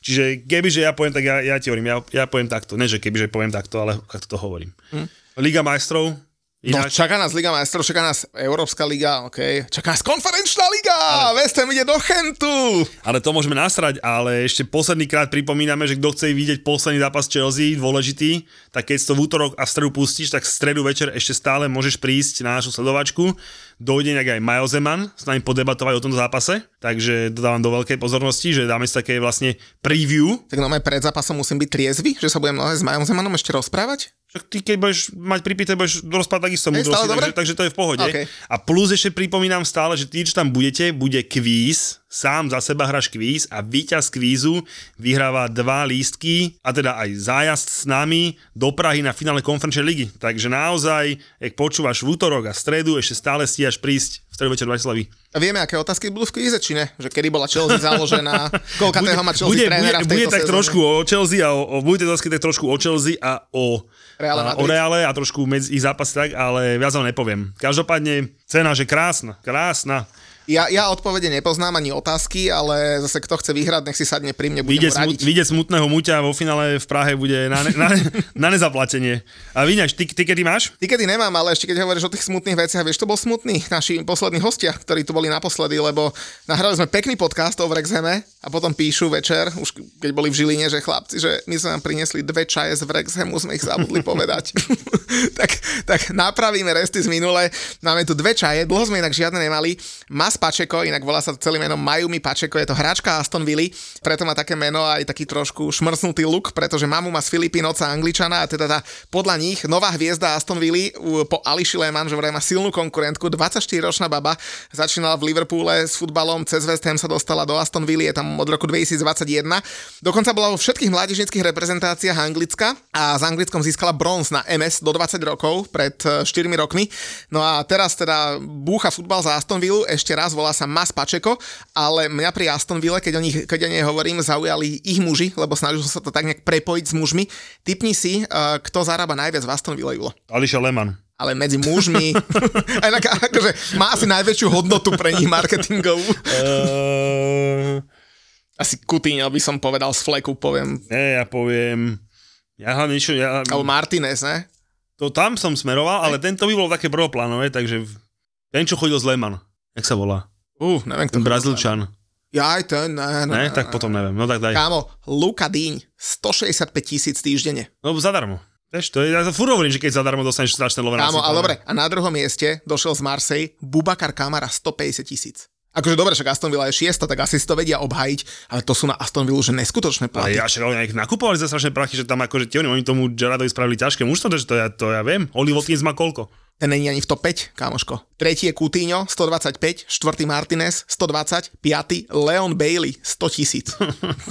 čiže kebyže ja poviem, tak ja, ja ti hovorím, ja, ja poviem takto. Ne, že kebyže poviem takto, ale takto to hovorím. Hm? Liga majstrov, Ináč... No, čaká nás Liga majstrov, čaká nás Európska liga, OK. Čaká nás konferenčná liga, ale... West Ham ide do Chentu. Ale to môžeme nasrať, ale ešte posledný krát pripomíname, že kto chce vidieť posledný zápas Chelsea, dôležitý, tak keď to v útorok a v stredu pustíš, tak v stredu večer ešte stále môžeš prísť na našu sledovačku. Dojde nejak aj Majo Zeman s nami podebatovať o tomto zápase takže to dávam do veľkej pozornosti, že dáme si také vlastne preview. Tak no pred zápasom musím byť triezvy, že sa budem s Majom Zemanom ešte rozprávať? Však ty keď budeš mať pripité, budeš rozprávať takisto múdrosti, dobre? takže, takže to je v pohode. OK. A plus ešte pripomínam stále, že tí, čo tam budete, bude kvíz, sám za seba hráš kvíz a víťaz kvízu vyhráva dva lístky a teda aj zájazd s nami do Prahy na finále konferenčnej ligy. Takže naozaj, ak počúvaš v útorok a v stredu, ešte stále stíhaš prísť v stredu večer do Bratislavy. A vieme, aké otázky budú v kvíze, či ne? Že kedy bola Chelsea založená, koľkatého má Chelsea bude, bude, trénera v bude tejto tak sezóne. trošku o Chelsea a o, o bude to tak trošku o Chelsea a o Reále a, o Reále a trošku medzi ich zápas tak, ale viac vám nepoviem. Každopádne cena, že krásna, krásna. Ja, ja odpovede nepoznám ani otázky, ale zase kto chce vyhrať, nech si sadne pri mne, budem Vidieť, mu vidieť smutného muťa vo finále v Prahe bude na, ne, na, na nezaplatenie. A Víňač, ty, ty kedy máš? Ty kedy nemám, ale ešte keď hovoríš o tých smutných veciach, vieš, to bol smutný naši poslední hostia, ktorí tu boli naposledy, lebo nahrali sme pekný podcast o Wrexhame a potom píšu večer, už keď boli v Žiline, že chlapci, že my sme vám priniesli dve čaje z Wrexhamu, sme ich zabudli povedať. tak, tak napravíme resty z minule. Máme tu dve čaje, dlho sme inak žiadne nemali. Mas Pačeko, inak volá sa celým menom Mayumi Pačeko, je to hráčka Aston Villa, preto má také meno aj taký trošku šmrcnutý look, pretože mamu má z Filipín, oca Angličana a teda tá, podľa nich nová hviezda Aston Villa po Ališi Lehmann, že vraj má silnú konkurentku, 24-ročná baba, začínala v Liverpoole s futbalom, cez West Ham sa dostala do Aston Villa, je tam od roku 2021. Dokonca bola vo všetkých mládežnických reprezentáciách Anglicka a s Anglickom získala bronz na MS do 20 rokov pred eh, 4 rokmi. No a teraz teda búcha futbal za Aston Villa, ešte raz volá sa Mas Pačeko, ale mňa pri Aston Ville, keď o, nich, keď o nej hovorím, zaujali ich muži, lebo snažil som sa to tak nejak prepojiť s mužmi. Typni si, uh, kto zarába najviac v Aston Ville, Julo. Ališa Lehmann. Ale medzi mužmi, tak, akože má asi najväčšiu hodnotu pre nich marketingovú. Uh, Asi Coutinho by som povedal z fleku, poviem. nie, ja poviem... Ja hlavne niečo... Ja, Alebo Martinez, ne? to tam som smeroval, ale tento by bolo také prvoplánové, takže ten, čo chodil z Lehmann. Jak sa volá? Uh, neviem, kto Ten Brazílčan. Ja aj ten, ne, ne, Ne? Tak potom neviem. No tak daj. Kámo, Luka Díň, 165 tisíc týždenne. No zadarmo. Vieš, to je, ja furt hovorím, že keď zadarmo dostaneš strašné love na Kámo, ale sypanie. dobre, a na druhom mieste došiel z Marsej Bubakar Kamara 150 tisíc. Akože dobre, však Aston Villa je šiesta, tak asi si to vedia obhajiť, ale to sú na Aston Villa že neskutočné Ale platy. ja však oni nakupovali za strašné prachy, že tam akože tie, oni tomu Gerardovi spravili ťažké mužstvo, že to ja, to ja viem. Oli Watkins má koľko? Ten není ani v top 5, kámoško. Tretí je Coutinho, 125, štvrtý Martinez, 120, piatý Leon Bailey, 100 tisíc.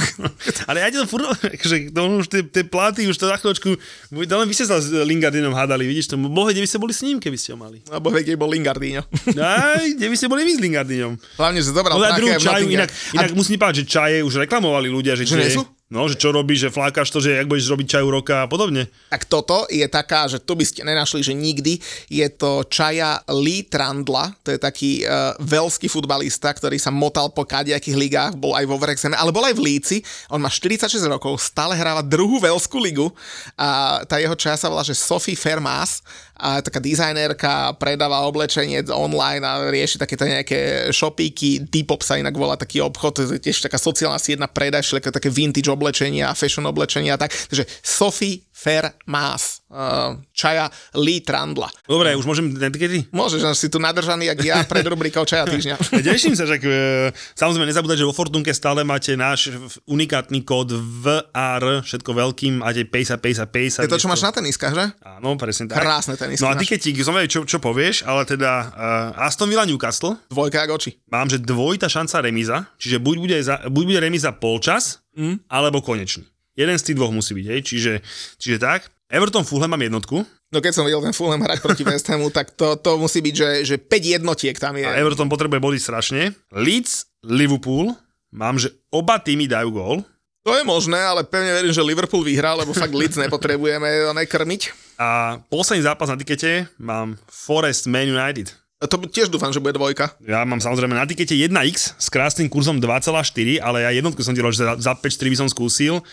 Ale ja to furt, že to už tie, tie platy, už to za chvíľočku, to len vy ste sa s Lingardinom hádali, vidíš to, bohe, kde by ste boli s ním, keby ste ho mali. Lebo vie, kde bol Lingardino. Aj, kde by ste boli vy s Lingardinom. Hlavne, že zobral No a druhú čaju, inak, inak A musím povedať, že čaje už reklamovali ľudia, že, Že nie sú? No, že čo robíš, že flákaš to, že jak budeš robiť čaju roka a podobne. Tak toto je taká, že tu by ste nenašli, že nikdy. Je to Čaja Lee Trandla, to je taký uh, veľský futbalista, ktorý sa motal po kadejakých ligách, bol aj vo Wrexhame, ale bol aj v Líci. On má 46 rokov, stále hráva druhú veľskú ligu a tá jeho čaja sa volá, že Sophie Fermas a taká dizajnerka, predáva oblečenie online a rieši takéto nejaké shopíky. Depop sa inak volá taký obchod, to je tiež taká sociálna sieť na predaj, také vintage oblečenia, fashion oblečenia a tak. Takže Sophie Fair Mass, uh, Čaja Lee Trandla. Dobre, už môžem etikety? Môžeš, že si tu nadržaný, jak ja pred rubrikou Čaja týždňa. Teším sa, že e, samozrejme nezabúdať, že vo Fortunke stále máte náš unikátny kód VR, všetko veľkým, máte 50, 50, 50. Je to, čo máš na teniskách, že? Áno, presne tak. Krásne tenisky No a ty keď ti, čo, čo povieš, ale teda uh, Aston Villa Newcastle, Dvojka jak oči. mám, že dvojita šanca remíza, čiže buď bude, za, buď bude remíza polčas, mm. alebo konečný. Jeden z tých dvoch musí byť, hej? Čiže, čiže tak. Everton Fulham mám jednotku No keď som videl ten Fulham hrať proti West Hamu, tak to, to musí byť, že, že 5 jednotiek tam je. a Everton potrebuje body strašne. Leeds, Liverpool, mám, že oba týmy dajú gól. To je možné, ale pevne verím, že Liverpool vyhrá, lebo fakt Leeds nepotrebujeme ho nekrmiť. A posledný zápas na tikete mám Forest Man United. A to tiež dúfam, že bude dvojka. Ja mám samozrejme na tikete 1x s krásnym kurzom 2,4, ale ja jednotku som delal, že za, za 5-4 by som skúsil.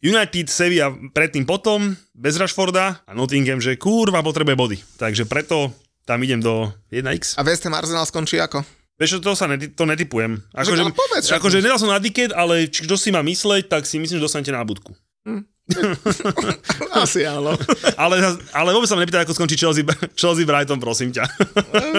United, Sevilla predtým potom, bez Rashforda a Nottingham, že kurva potrebuje body. Takže preto tam idem do 1x. A West Ham Arsenal skončí ako? Vieš, to sa neti- to netypujem. Akože, povedz, však- akože nedal som na tiket, ale či kto si má mysleť, tak si myslím, že dostanete nábudku. Hm, Asi áno. ale, ale vôbec sa ma nepýtaj, ako skončí Chelsea, Chelsea Brighton, prosím ťa.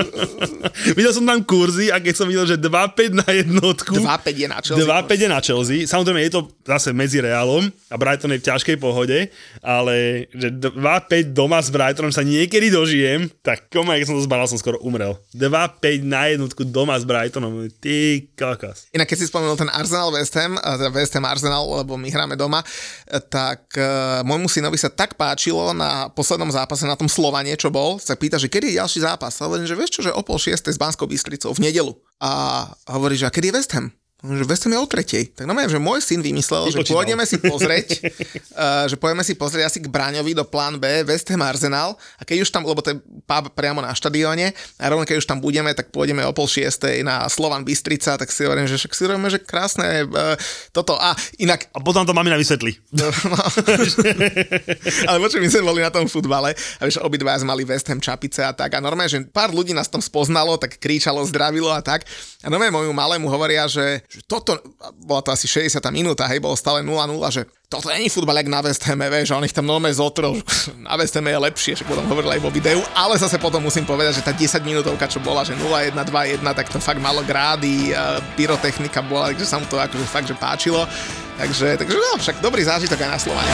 videl som tam kurzy a keď som videl, že 2-5 na jednotku. 2-5 je na Chelsea. 2-5 je na Chelsea. Samozrejme je to zase medzi Realom a Brighton je v ťažkej pohode, ale že 2-5 doma s Brightonom sa niekedy dožijem, tak koma, keď som to zbanal, som skoro umrel. 2-5 na jednotku doma s Brightonom. Ty kakas. Inak keď si spomenul ten Arsenal West Ham, teda West Ham Arsenal, lebo my hráme doma, tak uh, môjmu synovi sa tak páčilo na poslednom zápase, na tom Slovanie, čo bol, sa pýta, že kedy je ďalší zápas. A hovorím, že vieš čo, že o pol šiestej s Banskou Bystricou v nedelu. A hovorí, že a kedy je West Ham? Že West Ham je o tretej. Tak no že môj syn vymyslel, že pôjdeme si pozrieť, uh, že pôjdeme si pozrieť asi k Braňovi do plán B, West Ham Arsenal a keď už tam, lebo to je pub priamo na štadióne a rovno keď už tam budeme, tak pôjdeme o pol šiestej na Slovan Bystrica, tak si hovorím, že však si hovoríme, že krásne uh, toto. A inak... A potom to mamina vysvetlí. No, no, ale počuj, my sme boli na tom futbale a vieš, obidva mali West Ham čapice a tak a normálne, že pár ľudí nás tam spoznalo, tak kričalo, zdravilo a tak. A normálne moju malému hovoria, že že toto, bola to asi 60 minúta, hej, bolo stále 0-0, že toto není futbal jak na West Ham, vieš, on ich tam normálne zotrel, na West Ham je lepšie, že potom hovoril aj vo videu, ale zase potom musím povedať, že tá 10 minútovka, čo bola, že 0-1, 2-1, tak to fakt malo grády, pyrotechnika bola, takže sa mu to akože fakt, že páčilo. Takže, takže no, však dobrý zážitok aj na Slovane.